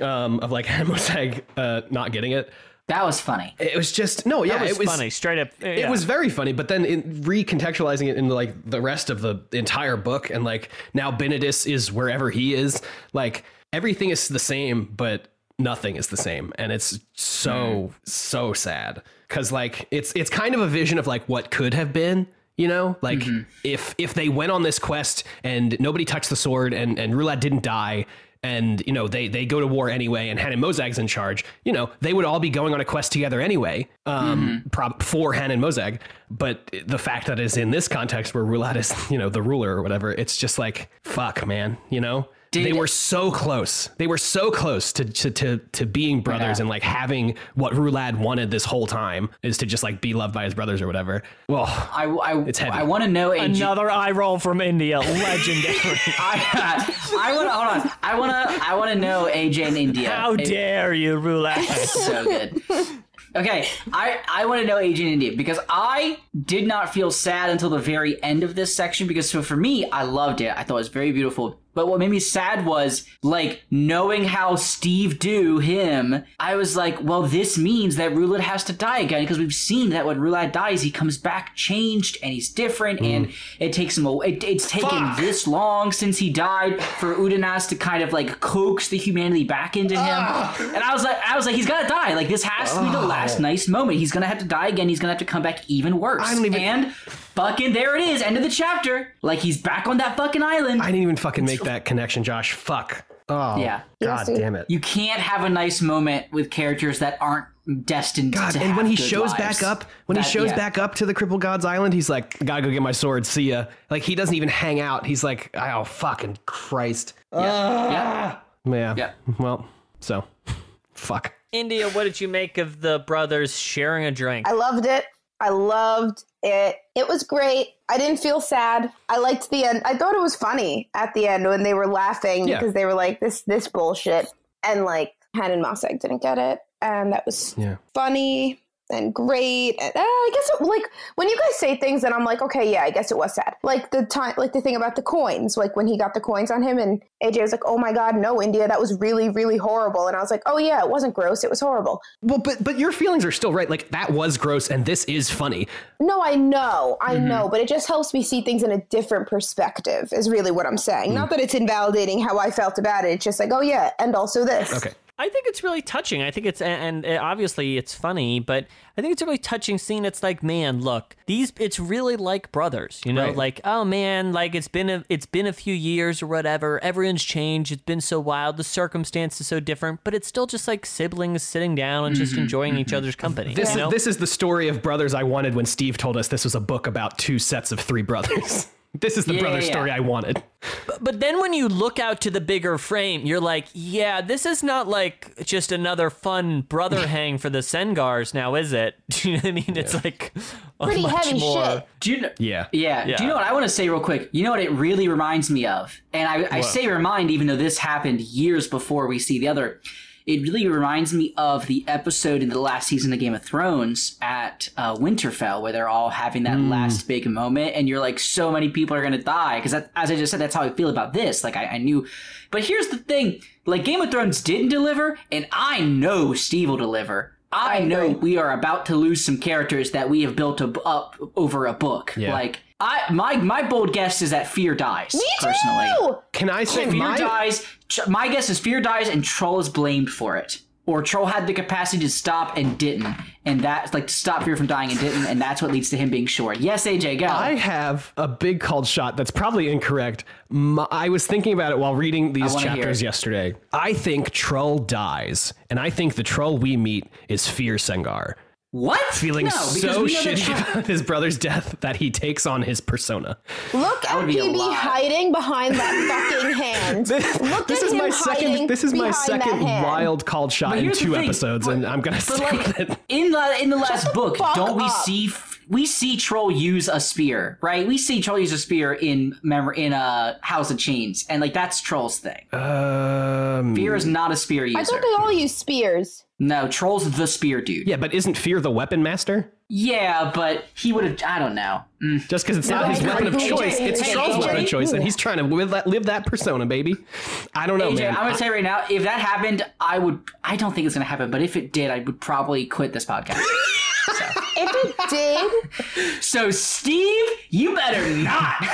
um of like Hannan Mosag uh not getting it. That was funny. It was just no, yeah, that was, it was funny, straight up. it was very funny, but then in recontextualizing it into like the rest of the entire book, and like now Binadas is wherever he is, like everything is the same, but nothing is the same, and it's so so sad because like it's it's kind of a vision of like what could have been. You know, like mm-hmm. if if they went on this quest and nobody touched the sword and and Rhulad didn't die, and you know they they go to war anyway, and Hannan Mosag's in charge, you know they would all be going on a quest together anyway, um, prob- for Hannan Mosag. But the fact that is in this context where Rhulad is you know the ruler or whatever, it's just like fuck, man, you know. They were so close. They were so close to to to, to being brothers Yeah. and like having what Rhulad wanted this whole time is to just like be loved by his brothers or whatever. Well, I, I, It's heavy. I want to know AJ. Another eye roll from India, legendary. I, I want to hold on. I want to. I want to know AJ in India. How It- dare you, Rhulad? so good. Okay, I, I want to know Agent India because I did not feel sad until the very end of this section because so for me I loved it. I thought it was very beautiful. But what made me sad was like knowing how Steve do him. I was like, well, this means that Rhulad has to die again because we've seen that when Rhulad dies, he comes back changed and he's different, and mm. it takes him. A, it, it's taken Fuck. this long since he died for Udinaas to kind of like coax the humanity back into him. Ah. And I was like, I was like, he's gotta die. Like this has to be the last nice moment. He's gonna have to die again. He's gonna have to come back even worse. I don't even- And fucking there it is, end of the chapter. Like he's back on that fucking island. I didn't even fucking make that connection, Josh. Fuck. Oh, Yeah. God Yes, damn it. you can't have a nice moment with characters that aren't destined God, to and when he shows lives. back up, when he shows yeah. back up to the crippled gods island, he's like, "Gotta go get my sword. See ya." Like he doesn't even hang out. He's like, "Oh fucking Christ." yeah. Yeah. Yeah. Well, so, fuck. India, what did you make of the brothers sharing a drink? I loved it. I loved it. It was great. I didn't feel sad. I liked the end. I thought it was funny at the end when they were laughing Yeah. because they were like this this bullshit and like Hannan Mosag didn't get it and that was Yeah. funny and great. And, uh, I guess it, like when you guys say things and I'm like, okay, yeah, I guess it was sad. Like the time, like the thing about the coins, like when he got the coins on him and AJ was like, oh my god, no, India, that was really, really horrible. And I was like, oh yeah, it wasn't gross, it was horrible. Well, but but your feelings are still right. Like that was gross, and this is funny. No, I know, I know, but it just helps me see things in a different perspective. Is really what I'm saying. Not that it's invalidating how I felt about it. It's just like, oh yeah, and also this. Okay. I think it's really touching. I think it's and, and obviously it's funny, but I think it's a really touching scene. It's like, man, look, these it's really like brothers, you know, Right. like oh man, like it's been a it's been a few years or whatever. Everyone's changed. It's been so wild. The circumstance is so different, but it's still just like siblings sitting down and just mm-hmm. enjoying each mm-hmm. other's company. This you know? is this is the story of brothers I wanted when Steve told us this was a book about two sets of three brothers. this is the Yeah, brother yeah, yeah. story I wanted. But then when you look out to the bigger frame, you're like, yeah, this is not like just another fun brother hang for the Sengars now, is it? Do you know what I mean? It's like a Pretty much heavy more. shit. Do you know? Yeah. Yeah. Yeah. Do you know what I want to say real quick? You know what it really reminds me of? And I, I say remind even though this happened years before we see the other. It really reminds me of the episode in the last season of Game of Thrones at uh, Winterfell, where they're all having that last big moment, and you're like, so many people are gonna die. Because as I just said, that's how I feel about this. Like I, I knew, but here's the thing: like Game of Thrones didn't deliver, and I know Steve will deliver. I, I know agree. we are about to lose some characters that we have built a, up over a book. Yeah. Like I, my my bold guess is that fear dies. Me personally, too. Can I say fear my dies. My guess is fear dies, and Trull is blamed for it. Or Trull had the capacity to stop and didn't, and that's like to stop fear from dying and didn't, and that's what leads to him being short. Yes, AJ, go. I have a big called shot that's probably incorrect. My, I was thinking about it while reading these chapters yesterday. I think Trull dies, and I think the Trull we meet is Fear Sengar. What? Feeling no, so we know that shitty Trull- about his brother's death that he takes on his persona. Look at would be PB hiding behind that fucking hand. This, Look this at is him my second. This is my second wild called shot in two thing, episodes, but- and I'm gonna But stick like with it. in the in the last the book, fuck don't we up. see we see Trull use a spear, right? We see Trull use a spear in memor in uh, House of Chains, and like that's Trull's thing. Um, Fear is not a spear user. I thought they all use spears. no, Trull's the spear dude. yeah, but isn't Fear the weapon master? Yeah, but he would have. I don't know. Mm. Just because it's No, not his weapon of agree. choice, it's Hey, Trull's AJ. weapon of choice, and he's trying to live that, live that persona, baby. I don't know, AJ, man. I'm gonna say right now, if that happened, I would. I don't think it's gonna happen, but if it did, I would probably quit this podcast. If it did, so, Steve, you better not.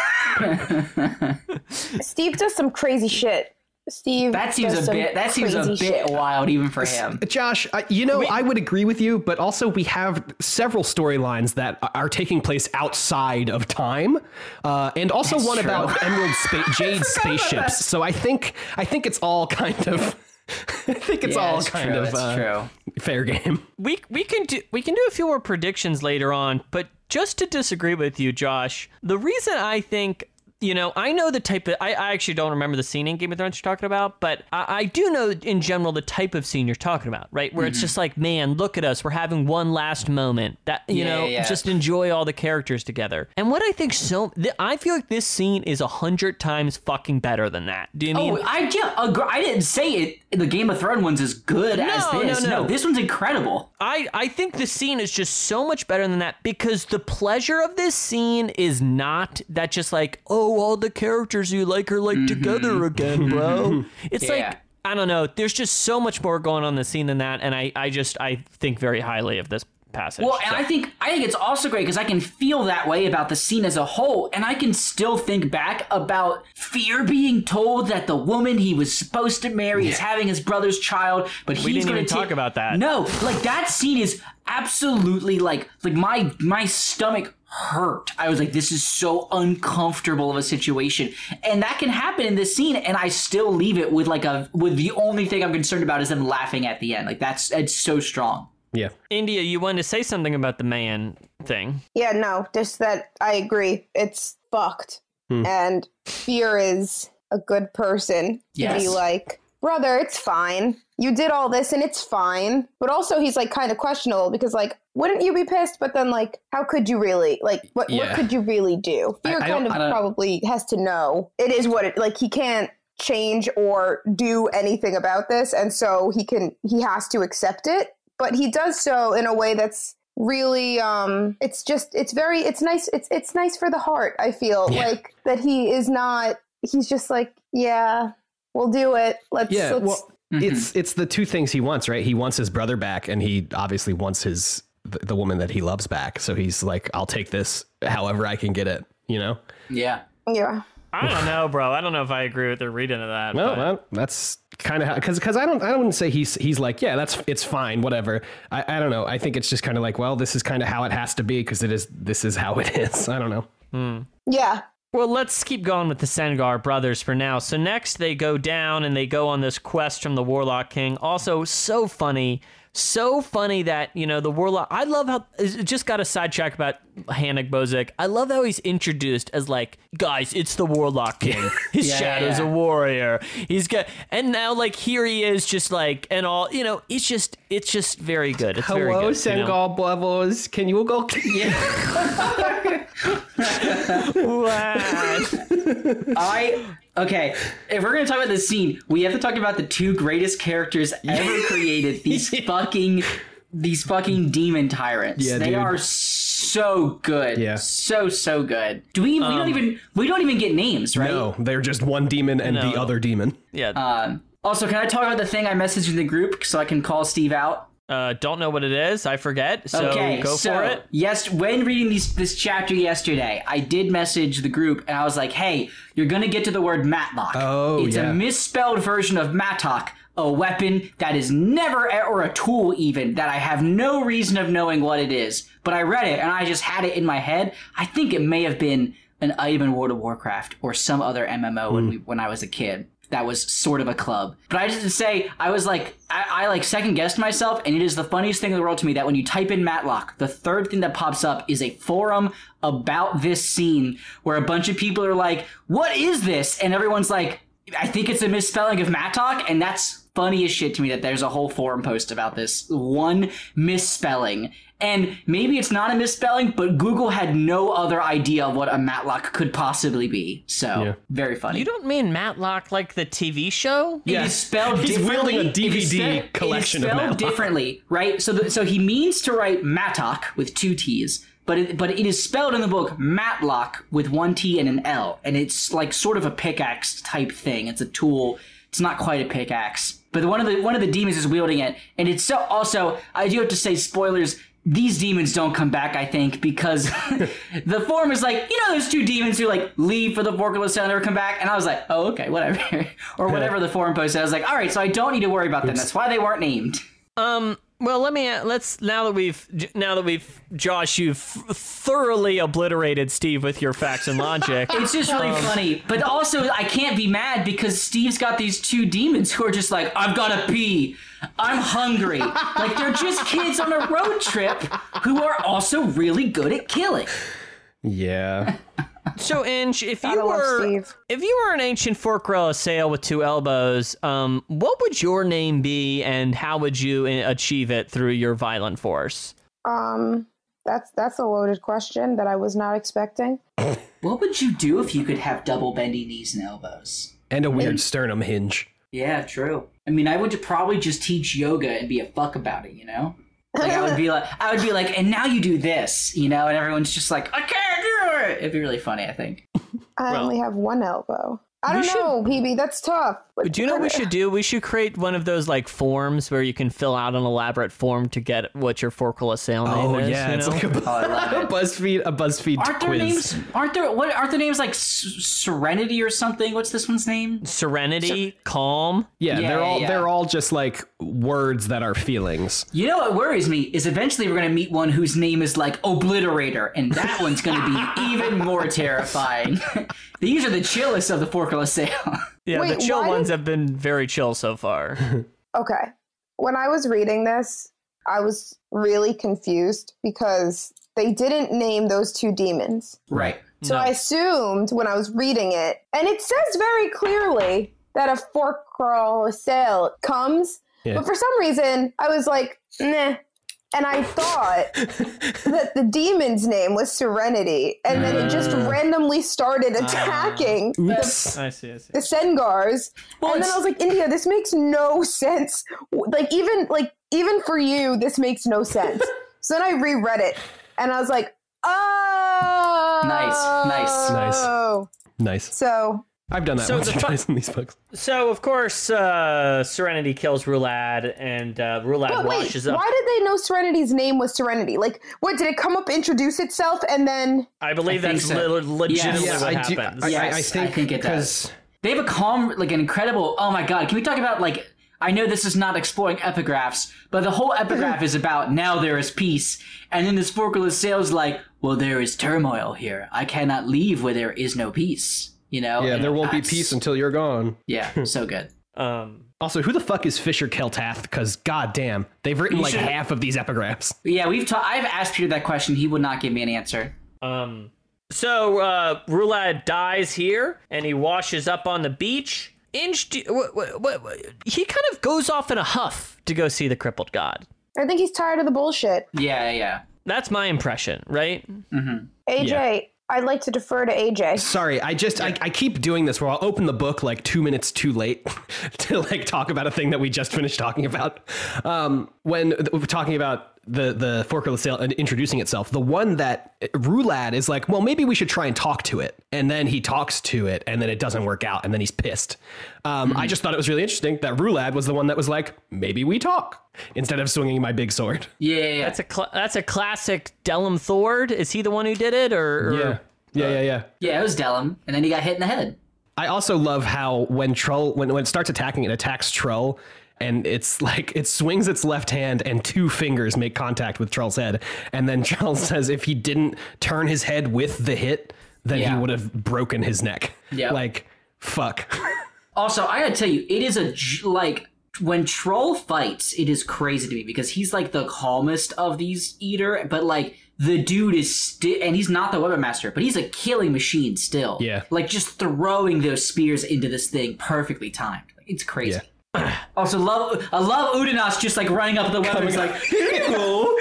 Steve does some crazy shit. Steve. That seems does a some bit. That seems a bit shit. wild, even for him. Josh, I, you know, I would agree with you, but also we have several storylines that are taking place outside of time, uh, and also one true. about Emerald Spa- Jade spaceships. So I think I think it's all kind of. I think it's Yeah, all kind true, of uh, true. fair game. we we can do we can do a few more predictions later on, but just to disagree with you, Josh, the reason I think you know, I know the type of. I, I actually don't remember the scene in Game of Thrones you're talking about, but I, I do know in general the type of scene you're talking about, right? Where Mm-hmm. it's just like, man, look at us, we're having one last moment. That you Yeah, know, yeah, just enjoy all the characters together. And what I think so, th- I feel like this scene is a hundred times fucking better than that. Do you mean? Oh, I yeah, agree. I didn't say it. The Game of Thrones one's as good as No, no, this. no. this one's incredible. I, I think the scene is just so much better than that because the pleasure of this scene is not that just like, oh, all the characters you like are like mm-hmm. together again, bro. It's Yeah. like, I don't know. There's just so much more going on in the scene than that. And I, I just, I think very highly of this passage. Well, and I think I think it's also great because I can feel that way about the scene as a whole, and I can still think back about fear being told that the woman he was supposed to marry is having his brother's child, but he's didn't going to talk about that. No, like that scene is absolutely like like my my stomach hurt. I was like, this is so uncomfortable of a situation, and that can happen in this scene, and I still leave it with like a with the only thing I'm concerned about is them laughing at the end. Like that's it's so strong. Yeah. India, you wanted to say something about the man thing. Yeah, no, just that I agree. It's fucked. Hmm. And Fear is a good person to be like, brother, it's fine. You did all this and it's fine. But also, he's like kind of questionable because, like, wouldn't you be pissed? But then, like, how could you really? Like, what, what could you really do? Fear I kind of probably has to know it is what it, like, he can't change or do anything about this. And so he can, he has to accept it. But he does so in a way that's really um it's just it's very it's nice it's it's nice for the heart i feel Yeah. like that he is not he's just like yeah we'll do it let's Yeah, let's well, it's it's the two things he wants, right? He wants his brother back, and he obviously wants his the, the woman that he loves back. So he's like, "I'll take this however I can get it." You know? Yeah. yeah I don't know, bro. I don't know if I agree with the reading of that. No, well that's kind of because because I don't I wouldn't say he's he's like, yeah, that's it's fine, whatever. I, I don't know. I think it's just kind of like, well, this is kind of how it has to be because it is this is how it is. I don't know. Hmm. yeah Well, let's keep going with the Sengar brothers for now. So next they go down and they go on this quest from the Warlock King. Also, so funny. So funny that, you know, the Warlock. I love how. it Just got a sidetrack about Hannan Mosag. I love how he's introduced as, like, guys, it's the Warlock King. His Yeah, shadow's yeah. a warrior. He's got. And now, like, here he is, just like, and all, you know, it's just, it's just very good. It's very good. you know? brothers. Can you go? Yeah. What? I okay. If we're gonna talk about this scene, we have to talk about the two greatest characters ever created. These fucking these fucking demon tyrants. Yeah, they dude. are so good. Yeah. so so good. Do we? We don't even we don't even get names, right? No, they're just one demon and the No. other demon. Yeah. Um, also, can I talk about the thing I messaged in the group so I can call Steve out? Uh, don't know what it is. I forget. So okay, go so, for it. Yes, when reading these, this chapter yesterday, I did message the group and I was like, "Hey, you're gonna get to the word matlock. Oh, it's yeah. a misspelled version of mattock, a weapon that is never or a tool even that I have no reason of knowing what it is. But I read it and I just had it in my head. I think it may have been an item in World of Warcraft or some other MMO when we, when I was a kid. That was sort of a club. But I just to say, I was like, I, I like second guessed myself, and it is the funniest thing in the world to me that when you type in Matlock, the third thing that pops up is a forum about this scene where a bunch of people are like, "What is this?" and everyone's like, "I think it's a misspelling of Matlock," and that's funny as shit to me that there's a whole forum post about this one misspelling. And maybe it's not a misspelling, but Google had no other idea of what a Matlock could possibly be. So Yeah. very funny. You don't mean Matlock like the TV show? It Yeah. is spelled He's differently. wielding a It is DVD spe- collection it of is spelled Matlock. differently, right? So, the, so he means to write Matlock with two T's, but it, but it is spelled in the book Matlock with one T and an L, and it's like sort of a pickaxe type thing. It's a tool. It's not quite a pickaxe, but one of the one of the demons is wielding it, and it's so. Also, I do have to say, spoilers. These demons don't come back, I think, because the form is like, you know, those two demons who like leave for the Forkrul Assail and never come back. And I was like, oh, okay, whatever. or whatever the forum post said. I was like, all right, so I don't need to worry about them. That's why they weren't named. Um. Well, let me let's now that we've now that we've Josh, you've thoroughly obliterated Steve with your facts and logic. It's just really um, funny. But also, I can't be mad because Steve's got these two demons who are just like, I've got to pee. I'm hungry. like, they're just kids on a road trip who are also really good at killing. Yeah. So, Inch, if you were Steve. if you were an ancient fork Forkrul Assail with two elbows, um, what would your name be, and how would you uh, achieve it through your violent force? Um, that's that's a loaded question that I was not expecting. What would you do if you could have double bendy knees and elbows? And a weird sternum hinge. Yeah, true. I mean, I would probably just teach yoga and be a fuck about it, you know? Like I would be like, I would be like, and now you do this, you know, and everyone's just like, I can't do it. It'd be really funny, I think. I Well- only have one elbow. I don't should- know, PB. That's tough. But Do you know what we should do? We should create one of those like forms where you can fill out an elaborate form to get what your Forkrul Assail name Oh is. yeah, it's know? like a, Oh, a. BuzzFeed a BuzzFeed Aren't there quiz. names? Aren't there what? Aren't there names like S- Serenity or something? What's this one's name? Serenity, calm. Yeah, Yeah, they're all yeah. they're all just like words that are feelings. You know what worries me is eventually we're gonna meet one whose name is like Obliterator, and that one's gonna be even more terrifying. These are the chillest of the Forkrul Assail. Yeah, Wait, the chill why ones did- have been very chill so far. Okay. When I was reading this, I was really confused because they didn't name those two demons. right. So No. I assumed when I was reading it, and it says very clearly that a Forkrul Assail comes, Yeah. but for some reason I was like, nah. And I thought that the demon's name was Serenity, and then it just Ah. randomly started attacking Oops. I see. I see. the Sengars. Well, and then I was like, India, this makes no sense. Like even like even for you, this makes no sense. so then I reread it, and I was like, oh, Nice, nice. Nice. Nice. So I've done that So once the or fu- twice in these books. So of course, uh, Serenity kills Rhulad, and uh, Rhulad But wait, washes up. why did they know Serenity's name was Serenity? Like, what did it come up, introduce itself, and then? I believe I that's so. le- legitimately Yes. what I do. happens. I, Yes, I, I I think, think it because They have a calm, like an incredible. Oh my god! Can we talk about like? I know this is not exploring epigraphs, but the whole epigraph is about now there is peace, and then this Forkrul Assail's like, well, there is turmoil here. I cannot leave where there is no peace. You know? yeah, And there won't be peace until you're gone. Yeah, so good. Um, Also, who the fuck is Fisher Kel Tath? Because goddamn, they've written like should- half of these epigraphs. Yeah, we've. Ta- I've asked Peter that question. He would not give me an answer. um. So uh, Rhulad dies here, and he washes up on the beach. Inch, do- what, what, what, what- he kind of goes off in a huff to go see the crippled god. I think he's tired of the bullshit. Yeah, yeah. That's my impression, right? AJ, I'd like to defer to AJ. Sorry, I just I, I keep doing this where I'll open the book like two minutes too late to like talk about a thing that we just finished talking about. Um, when we're talking about the the Forkrul Assail and uh, introducing itself, the one that uh, Rhulad is like, well, maybe we should try and talk to it, and then he talks to it, and then it doesn't work out, and then he's pissed. Um, I hmm. just thought it was really interesting that Rhulad was the one that was like, maybe we talk instead of swinging my big sword. Yeah, yeah, yeah. That's a cl- that's a classic Dellum Thord. Is he the one who did it, or, or Yeah, yeah, yeah, yeah. Yeah, it was Dellum, and then he got hit in the head. I also love how when Trull when when it starts attacking, it attacks Trull, and it's like it swings its left hand and two fingers make contact with Trull's head, and then Trull says if he didn't turn his head with the hit, then Yeah. he would have broken his neck. Yep. Like fuck. Also, I gotta tell you, it is a like when Trull fights, it is crazy to me because he's like the calmest of these Edur, but like the dude is still, and he's not the weapon master, but he's a killing machine still. Yeah. like just throwing those spears into this thing perfectly timed. Like, it's crazy. Also, love I love Udinaas just like running up the weapons like here you go.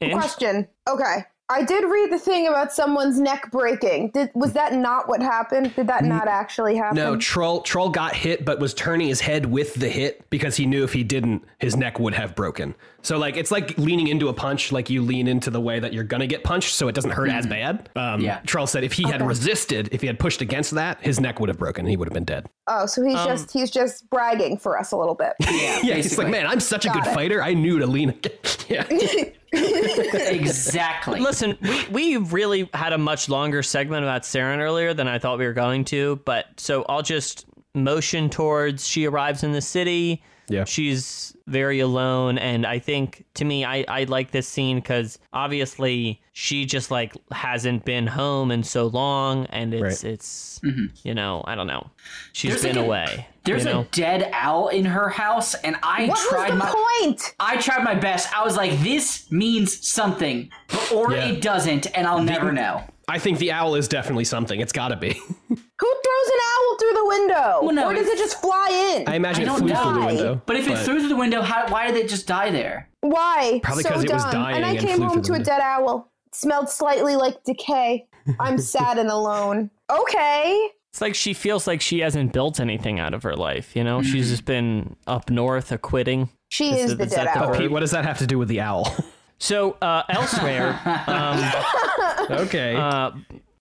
Inch? Question. Okay. I did read the thing about someone's neck breaking. Did was that not what happened? Did that not actually happen? No, Trull Trull got hit, but was turning his head with the hit because he knew if he didn't, his neck would have broken. So like it's like leaning into a punch, like you lean into the way that you're gonna get punched, so it doesn't hurt as bad. Um, Yeah. Trull said if he had resisted, if he had pushed against that, his neck would have broken. and He would have been dead. Oh, so he's just he's just bragging for us a little bit. Yeah, Yeah, he's like, man, I'm such a good it. fighter. I knew to lean. yeah. exactly. Listen, we, we really had a much longer segment about Seren earlier than I thought we were going to, but so I'll just motion towards she arrives in the city. Yeah. She's very alone, and I think to me, I, I like this scene because obviously she just like hasn't been home in so long, and it's Right. it's mm-hmm. you know I don't know, she's There's been like a- away. There's you know? a dead owl in her house, and I What tried was the my. point? I tried my best. I was like, this means something, but- or Yeah. it doesn't, and I'll never know. I think the owl is definitely something. It's got to be. Who throws an owl through the window? Well, no, or does it just fly in? I imagine I it don't flew know. through the window. But if it threw through the window, how, why did it just die there? Why? Probably so 'cause it was dumb. dying And I and came flew home to a dead owl. It smelled slightly like decay. I'm sad and alone. Okay. It's like she feels like she hasn't built anything out of her life. You know, she's mm-hmm. just been up north acquitting. She Is is, it- the is dead that the owl. Pete, what does that have to do with the owl? So uh, elsewhere, um, okay. Uh,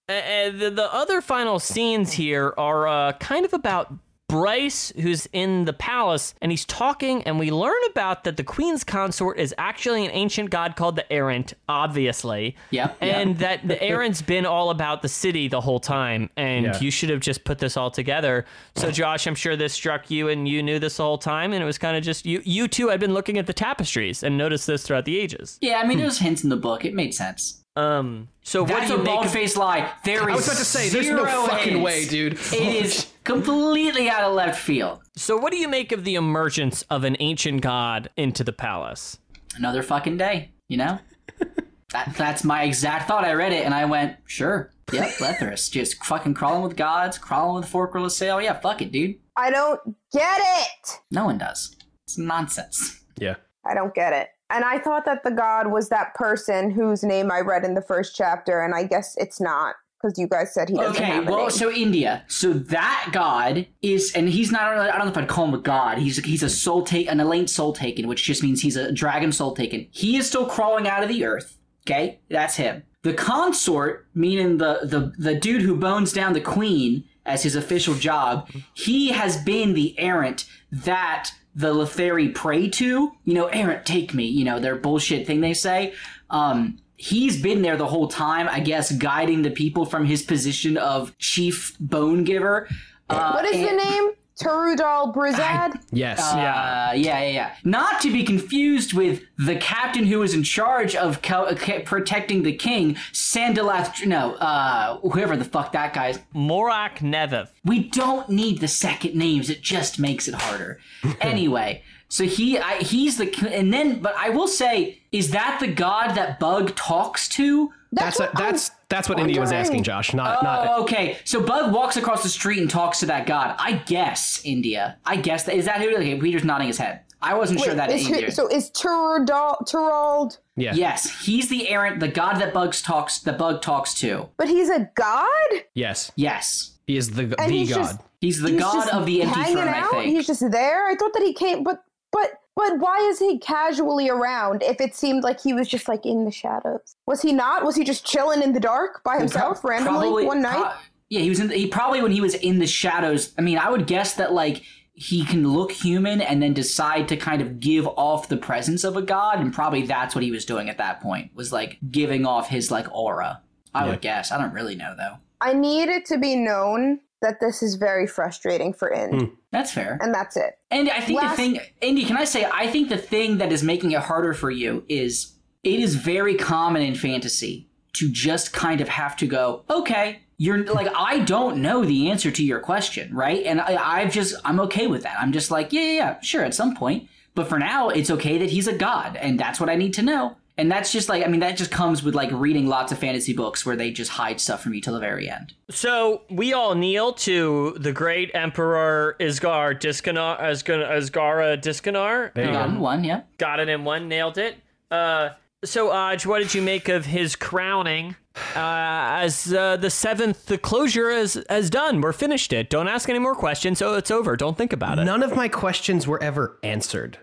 and the, the other final scenes here are uh, kind of about Brys, who's in the palace, and he's talking, and we learn about that the queen's consort is actually an ancient god called the Errant, obviously. Yep, And that the Errant's been all about the city the whole time, and Yeah. you should have just put this all together. So, Josh, I'm sure this struck you, and you knew this the whole time, and it was kind of just you. You too had been looking at the tapestries and noticed this throughout the ages. Yeah, I mean, there's hints in the book. It made sense. Um. So, what That's do a you make bald of faced lie. There is I was about to say, there's no fucking hints. way, dude. It is completely out of left field. So, what do you make of the emergence of an ancient god into the palace? Another fucking day, you know? that, that's my exact thought. I read it and I went, sure. Yep, Letheras. Just fucking crawling with gods, crawling with Forkrul Assail. Yeah, fuck it, dude. I don't get it. No one does. It's nonsense. yeah. I don't get it. And I thought that the god was that person whose name I read in the first chapter, and I guess it's not because you guys said he doesn't Okay, have a well, name. so India. So that god is, and he's not i don't know if I'd call him a god. He's he's a soul take, an Eleint soul taken, which just means he's a dragon soul taken. He is still crawling out of the earth. Okay, that's him. The consort, meaning the the the dude who bones down the queen as his official job, he has been the errant that the Letherii pray to. You know, errant, take me. You know, their bullshit thing they say. Um, he's been there the whole time, I guess, guiding the people from his position of chief bone giver. Uh, what is the name? Turudal Brizad? Yes. Uh, yeah, yeah, yeah. Not to be confused with the captain who was in charge of co- ca- protecting the king, Sandalath. No, uh, whoever the fuck that guy is. Moroch Nevath. We don't need the second names. It just makes it harder. anyway, so he, I, he's the, and then, but I will say, is that the god that Bug talks to? That's a, what I'm that's that's what India was asking, Josh. Not Oh, not. okay. So Bug walks across the street and talks to that god. I guess India. I guess that is that who? Okay, Peter's nodding his head. I wasn't sure that is India. who, so is Turudal Turald? Yeah. Yes, he's the errant, the god that Bugs talks, The Bug talks to. But he's a god. Yes. Yes, He is the And the he's god. just- he's the He's god of the empty hanging throne. I think. He's just there. I thought that he came, but but but why is he casually around? If it seemed like he was just like in the shadows, was he not? Was he just chilling in the dark by himself Pro- randomly probably- one night? pro- yeah, he was in. The, he probably when he was in the shadows. I mean, I would guess that like he can look human and then decide to kind of give off the presence of a god, and probably that's what he was doing at that point. Was like giving off his like aura. I Yeah. would guess. I don't really know though. I need it to be known that this is very frustrating for Ind, Hmm. That's fair. and that's it. And I think Last- the thing, Indy, can I say, I think the thing that is making it harder for you is it is very common in fantasy to just kind of have to go, okay, you're like, I don't know the answer to your question, right? And I, I've just, I'm okay with that. I'm just like, yeah, yeah, yeah, sure, at some point. But for now, it's okay that he's a god, and that's what I need to know. And that's just like, I mean, that just comes with like reading lots of fantasy books where they just hide stuff from you till the very end. So we all kneel to the great Emperor Isgar Diskanar, Asgar, Ezgara Diskanar. There you Got one, yeah. Got it in one, nailed it. Uh, So, Aj, what did you make of his crowning? Uh, as uh, the seventh, the closure is has done. We're finished it. Don't ask any more questions. So it's over. Don't think about it. None of my questions were ever answered.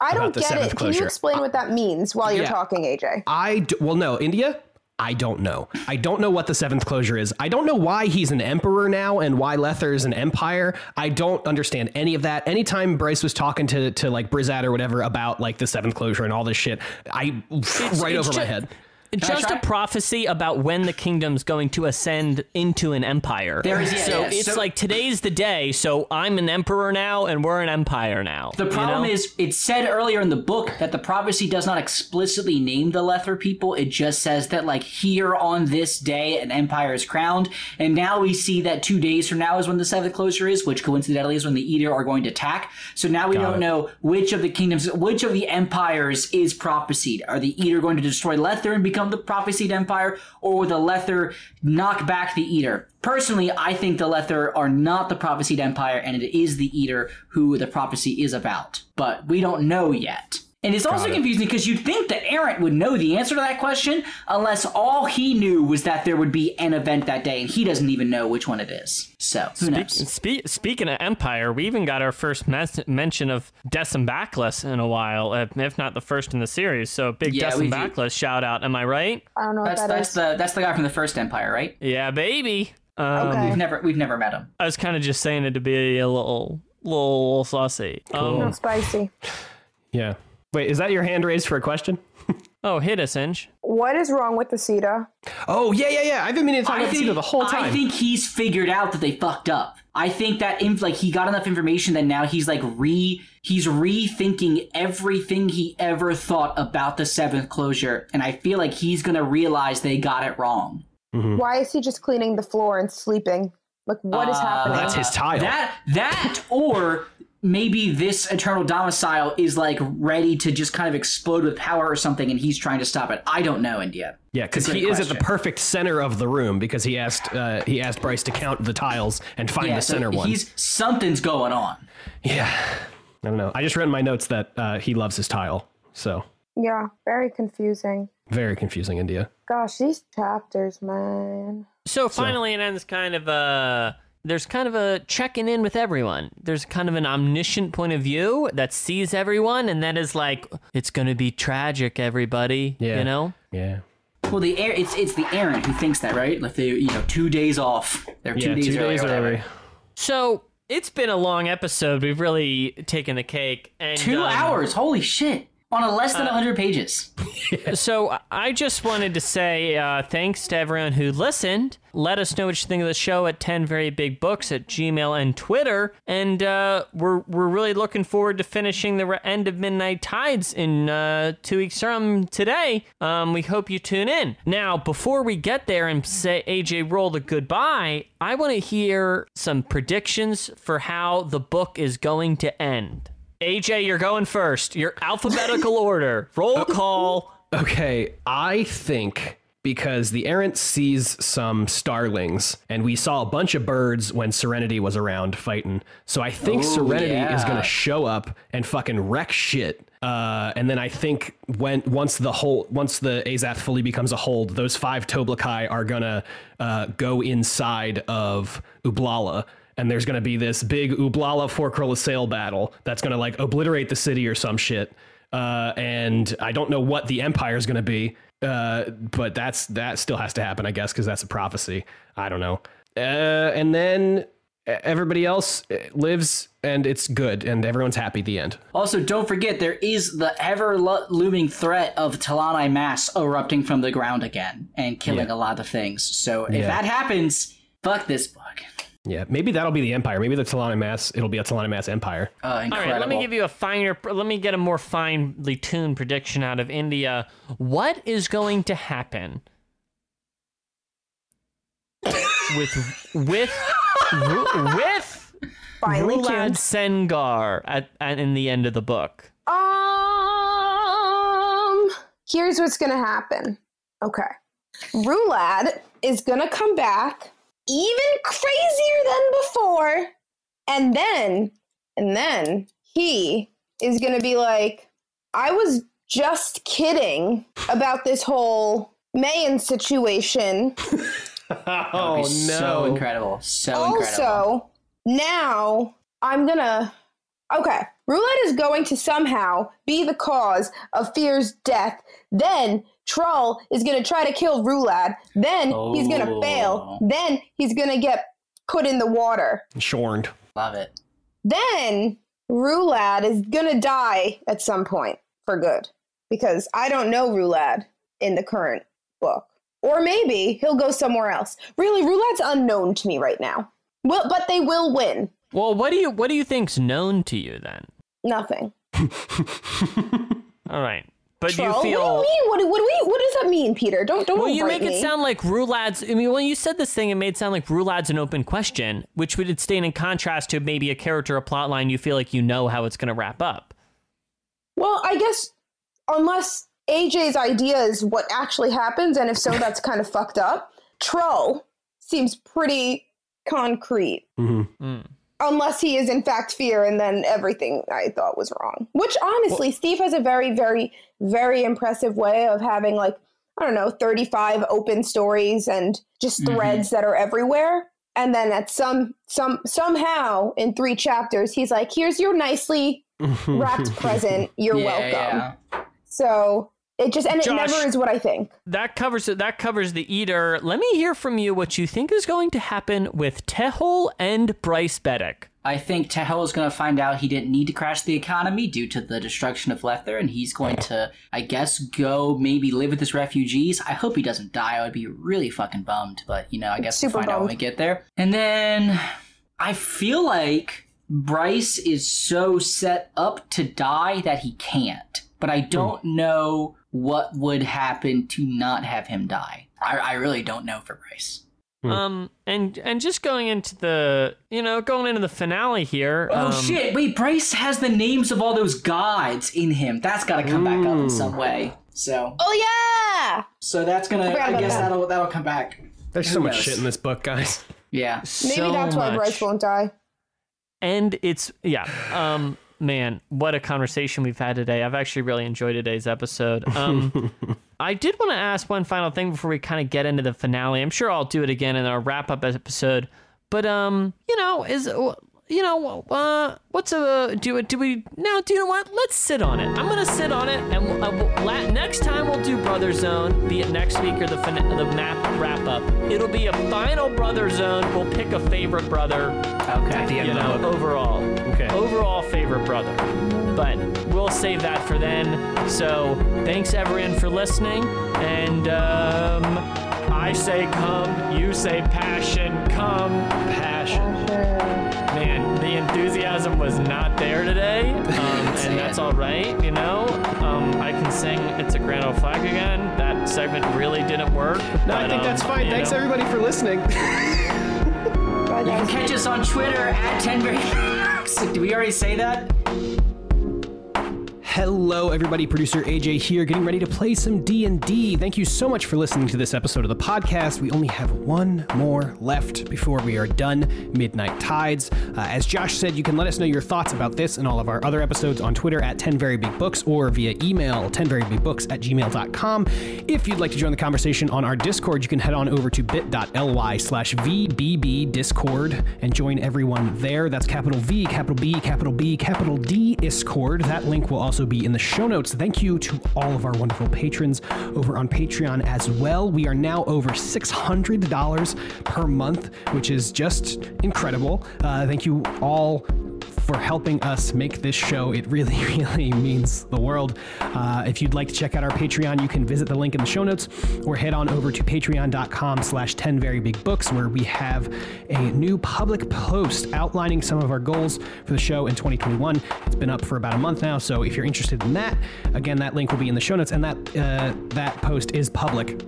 I don't get it. Can you closure. explain uh, what that means while you're Yeah. talking, AJ? I d- well, no, India. I don't know. I don't know what the seventh closure is. I don't know why he's an emperor now and why Lether is an empire. I don't understand any of that. Anytime Brys was talking to to like Brizad or whatever about like the seventh closure and all this shit, I right it's over my head. Just a prophecy about when the kingdom's going to ascend into an empire. There is- yeah, so yeah, it's so- like today's the day. So I'm an emperor now, and we're an empire now. The problem is, it said earlier in the book that the prophecy does not explicitly name the Lether people. It just says that, like, here on this day, an empire is crowned. And now we see that two days from now is when the seventh closure is, which coincidentally is when the Edur are going to attack. So now we don't know which of the kingdoms, which of the empires is prophesied. Are the Edur going to destroy Lether and become the prophesied empire, or will the Lether knock back the Edur? Personally, I think the Lether are not the prophesied empire, and it is the Edur who the prophecy is about. But we don't know yet. And it's also it. confusing because you'd think that Errant would know the answer to that question, unless all he knew was that there would be an event that day, and he doesn't even know which one it is. So who knows? Spe- speaking of empire, we even got our first mes- mention of Decim Backless in a while, if not the first in the series. So big Yeah, Decim. Backless shout out. Am I right? I don't know That's that that's is. the that's the guy from the first Empire, right? Yeah, baby. Um, Okay. We've never we've never met him. I was kind of just saying it to be a little, little saucy. Um, No, spicy. Yeah. Wait, is that your hand raised for a question? oh, hit us, Inch. What is wrong with the Ceda? Oh yeah, yeah, yeah. I've been meaning to talk about Ceda the whole time. I think he's figured out that they fucked up. I think that inf- like he got enough information that now he's like re he's rethinking everything he ever thought about the seventh closure, and I feel like he's gonna realize they got it wrong. Why is he just cleaning the floor and sleeping? Like, what is Uh, happening? That's his tile. That that or maybe this eternal domicile is like ready to just kind of explode with power or something, and he's trying to stop it. I don't know, India. Yeah, because Great he is at the perfect center of the room because he asked uh, he asked Brys to count the tiles and find Yeah, the so center one. he's something's going on. Yeah, I don't know. I just read in my notes that uh, he loves his tile, so yeah, very confusing. very confusing. India. Gosh, these chapters, man. So finally, it ends kind of a. There's kind of a checking in with everyone. There's kind of an omniscient point of view that sees everyone, and that is like, it's going to be tragic, everybody. Yeah. You know? Yeah, Well, the air it's it's the Aaron who thinks that, right? Like they you know two days off. They're two yeah. days two days or early. So it's been a long episode. We've really taken the cake. And, Two um, hours. Holy shit! On a less than hundred pages. So I just wanted to say uh, thanks to everyone who listened. Let us know what you think of the show at 10 Very Big Books at Gmail and Twitter. And uh, we're, we're really looking forward to finishing the re- end of Midnight Tides in uh, two weeks from today. Um, we hope you tune in. Now, before we get there and say AJ roll the goodbye, I want to hear some predictions for how the book is going to end. AJ, you're going first. Your alphabetical order. Roll call. Okay, I think because the errant sees some starlings, and we saw a bunch of birds when Serenity was around fighting. So I think Ooh, Serenity is gonna show up and fucking wreck shit. Uh, and then I think when once the whole once the Azath fully becomes a hold, those five Toblakai are gonna uh, go inside of Ublala. And there's gonna be this big Ublala Forkrul Assail battle that's gonna like obliterate the city or some shit uh, and I don't know what the empire is going to be. Uh, but that's that still has to happen, I guess, because that's a prophecy. I don't know. Uh, and then everybody else uh, lives, and it's good, and everyone's happy. at The end. Also, don't forget there is the ever lo- looming threat of T'lan Imass erupting from the ground again and killing Yeah. a lot of things. So if Yeah. that happens, fuck this book. Yeah, maybe that'll be the empire. Maybe the T'lan Imass. It'll be a T'lan Imass empire. Uh, All incredible. right, let me give you a finer, let me get a more finely tuned prediction out of India. What is going to happen with with with Finally Rhulad tuned. Sengar at, at in the end of the book? Um, here's what's gonna happen. Okay, Rhulad is gonna come back even crazier than before, and then, and then he is gonna be like, "I was just kidding about this whole Mayen situation. Oh no. So incredible. So incredible. also, now I'm gonna. Okay, Rhulad is going to somehow be the cause of Fear's death. Then Trull is gonna try to kill Rhulad. Then he's gonna Oh. fail. Then he's gonna get put in the water. Shorned. Love it. Then Rhulad is gonna die at some point for good. Because I don't know Rhulad in the current book. Or maybe he'll go somewhere else. Really, Rhulad's unknown to me right now. Well, but they will win. Well, what do you what do you think's known to you then? Nothing. All right, but Trull? you feel. What do you mean? What, do- what, do we, what does that mean, Peter? Don't don't Well, you make me. it sound like Rhulad's. I mean, when you said this thing, it made it sound like Rhulad's an open question, which would stand in contrast to maybe a character or plot line you feel like you know how it's going to wrap up. Well, I guess unless AJ's idea is what actually happens, and if so, that's kind of fucked up. Trull seems pretty concrete. Mm-hmm. Unless he is in fact fear and then everything i thought was wrong which honestly steve has a very very very impressive way of having like i don't know 35 open stories and just Mhm. threads that are everywhere and then at some some somehow in three chapters he's like here's your nicely wrapped present you're yeah, welcome yeah. so it just and it Josh. never is what i think That covers it. That covers the eater. Let me hear from you what you think is going to happen with Tehol and Brys Beddict. I think Tehol is going to find out he didn't need to crash the economy due to the destruction of Lether, and he's going to, I guess, go maybe live with his refugees. I hope he doesn't die. I would be really fucking bummed, but you know, I guess we'll Super find out when we get there. And then I feel like Brys is so set up to die that he can't, but I hmm. don't know what would happen to not have him die. I, I really don't know for Brys. Hmm. Um, and and just going into the, you know, going into the finale here. Oh um, shit! Wait, Brys has the names of all those gods in him. That's got to come back up in some way. So, oh yeah so that's gonna. forgot I guess that. that'll that'll come back. There's Who so much knows? shit in this book, guys. Yeah. maybe so that's why much. brys won't die and it's yeah um man what a conversation we've had today. I've actually really enjoyed today's episode. Um i did want to ask one final thing before we kind of get into the finale. I'm sure i'll do it again in our wrap up episode. But um you know is you know uh what's a do it do we now do you know what let's sit on it i'm gonna sit on it and we'll, uh, we'll, la- next time we'll do brother zone be it next week or the fin- the map wrap up it'll be a final brother zone we'll pick a favorite brother Okay. you know, overall. Okay. Overall favorite brother. But we'll save that for then. So thanks everyone for listening. And um, I say come, you say passion, come, passion. Man, the enthusiasm was not there today. Um, and that's all right, you know. Um, I can sing It's a Grand Old Flag again. That segment really didn't work. No, I but, think that's um, fine. Thanks know. everybody for listening. You can catch us on Twitter at Tenberry. Did we already say that? Hello, everybody. Producer AJ here, getting ready to play some D and D. Thank you so much for listening to this episode of the podcast. We only have one more left before we are done. Midnight Tides. Uh, as Josh said, you can let us know your thoughts about this and all of our other episodes on Twitter at 10 very big books or via email 10verybigbooks at gmail.com. If you'd like to join the conversation on our Discord, you can head on over to bit.ly slash VBB Discord and join everyone there. That's capital V, capital B, capital B, capital D Discord. That link will also be in the show notes. Thank you to all of our wonderful patrons over on Patreon as well. We are now over $600 per month, which is just incredible. Uh, thank you all for helping us make this show. It really, really means the world. Uh, if you'd like to check out our Patreon, you can visit the link in the show notes or head on over to patreon.com slash 10 very big books where we have a new public post outlining some of our goals for the show in 2021. It's been up for about a month now, so if you're interested in that, again, that link will be in the show notes and that, uh, that post is public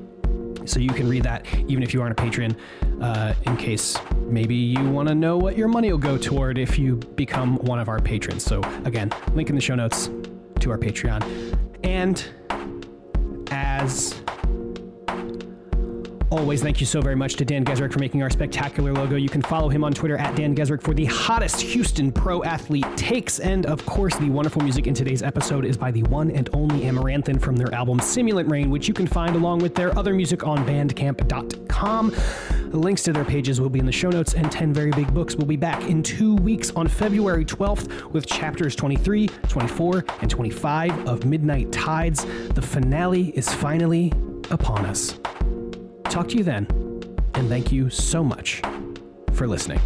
so you can read that even if you aren't a patron uh, in case maybe you want to know what your money will go toward if you become one of our patrons. So again link in the show notes to our patreon. And as always, thank you so very much to Dan Gesrick for making our spectacular logo. You can follow him on Twitter at Dan Gesrick for the hottest Houston pro athlete takes. And of course, the wonderful music in today's episode is by the one and only Amaranthin from their album Simulant Rain, which you can find along with their other music on bandcamp.com. Links to their pages will be in the show notes, and 10 Very Big Books will be back in two weeks on February 12th with chapters 23, 24, and 25 of Midnight Tides. The finale is finally upon us. Talk to you then, and thank you so much for listening.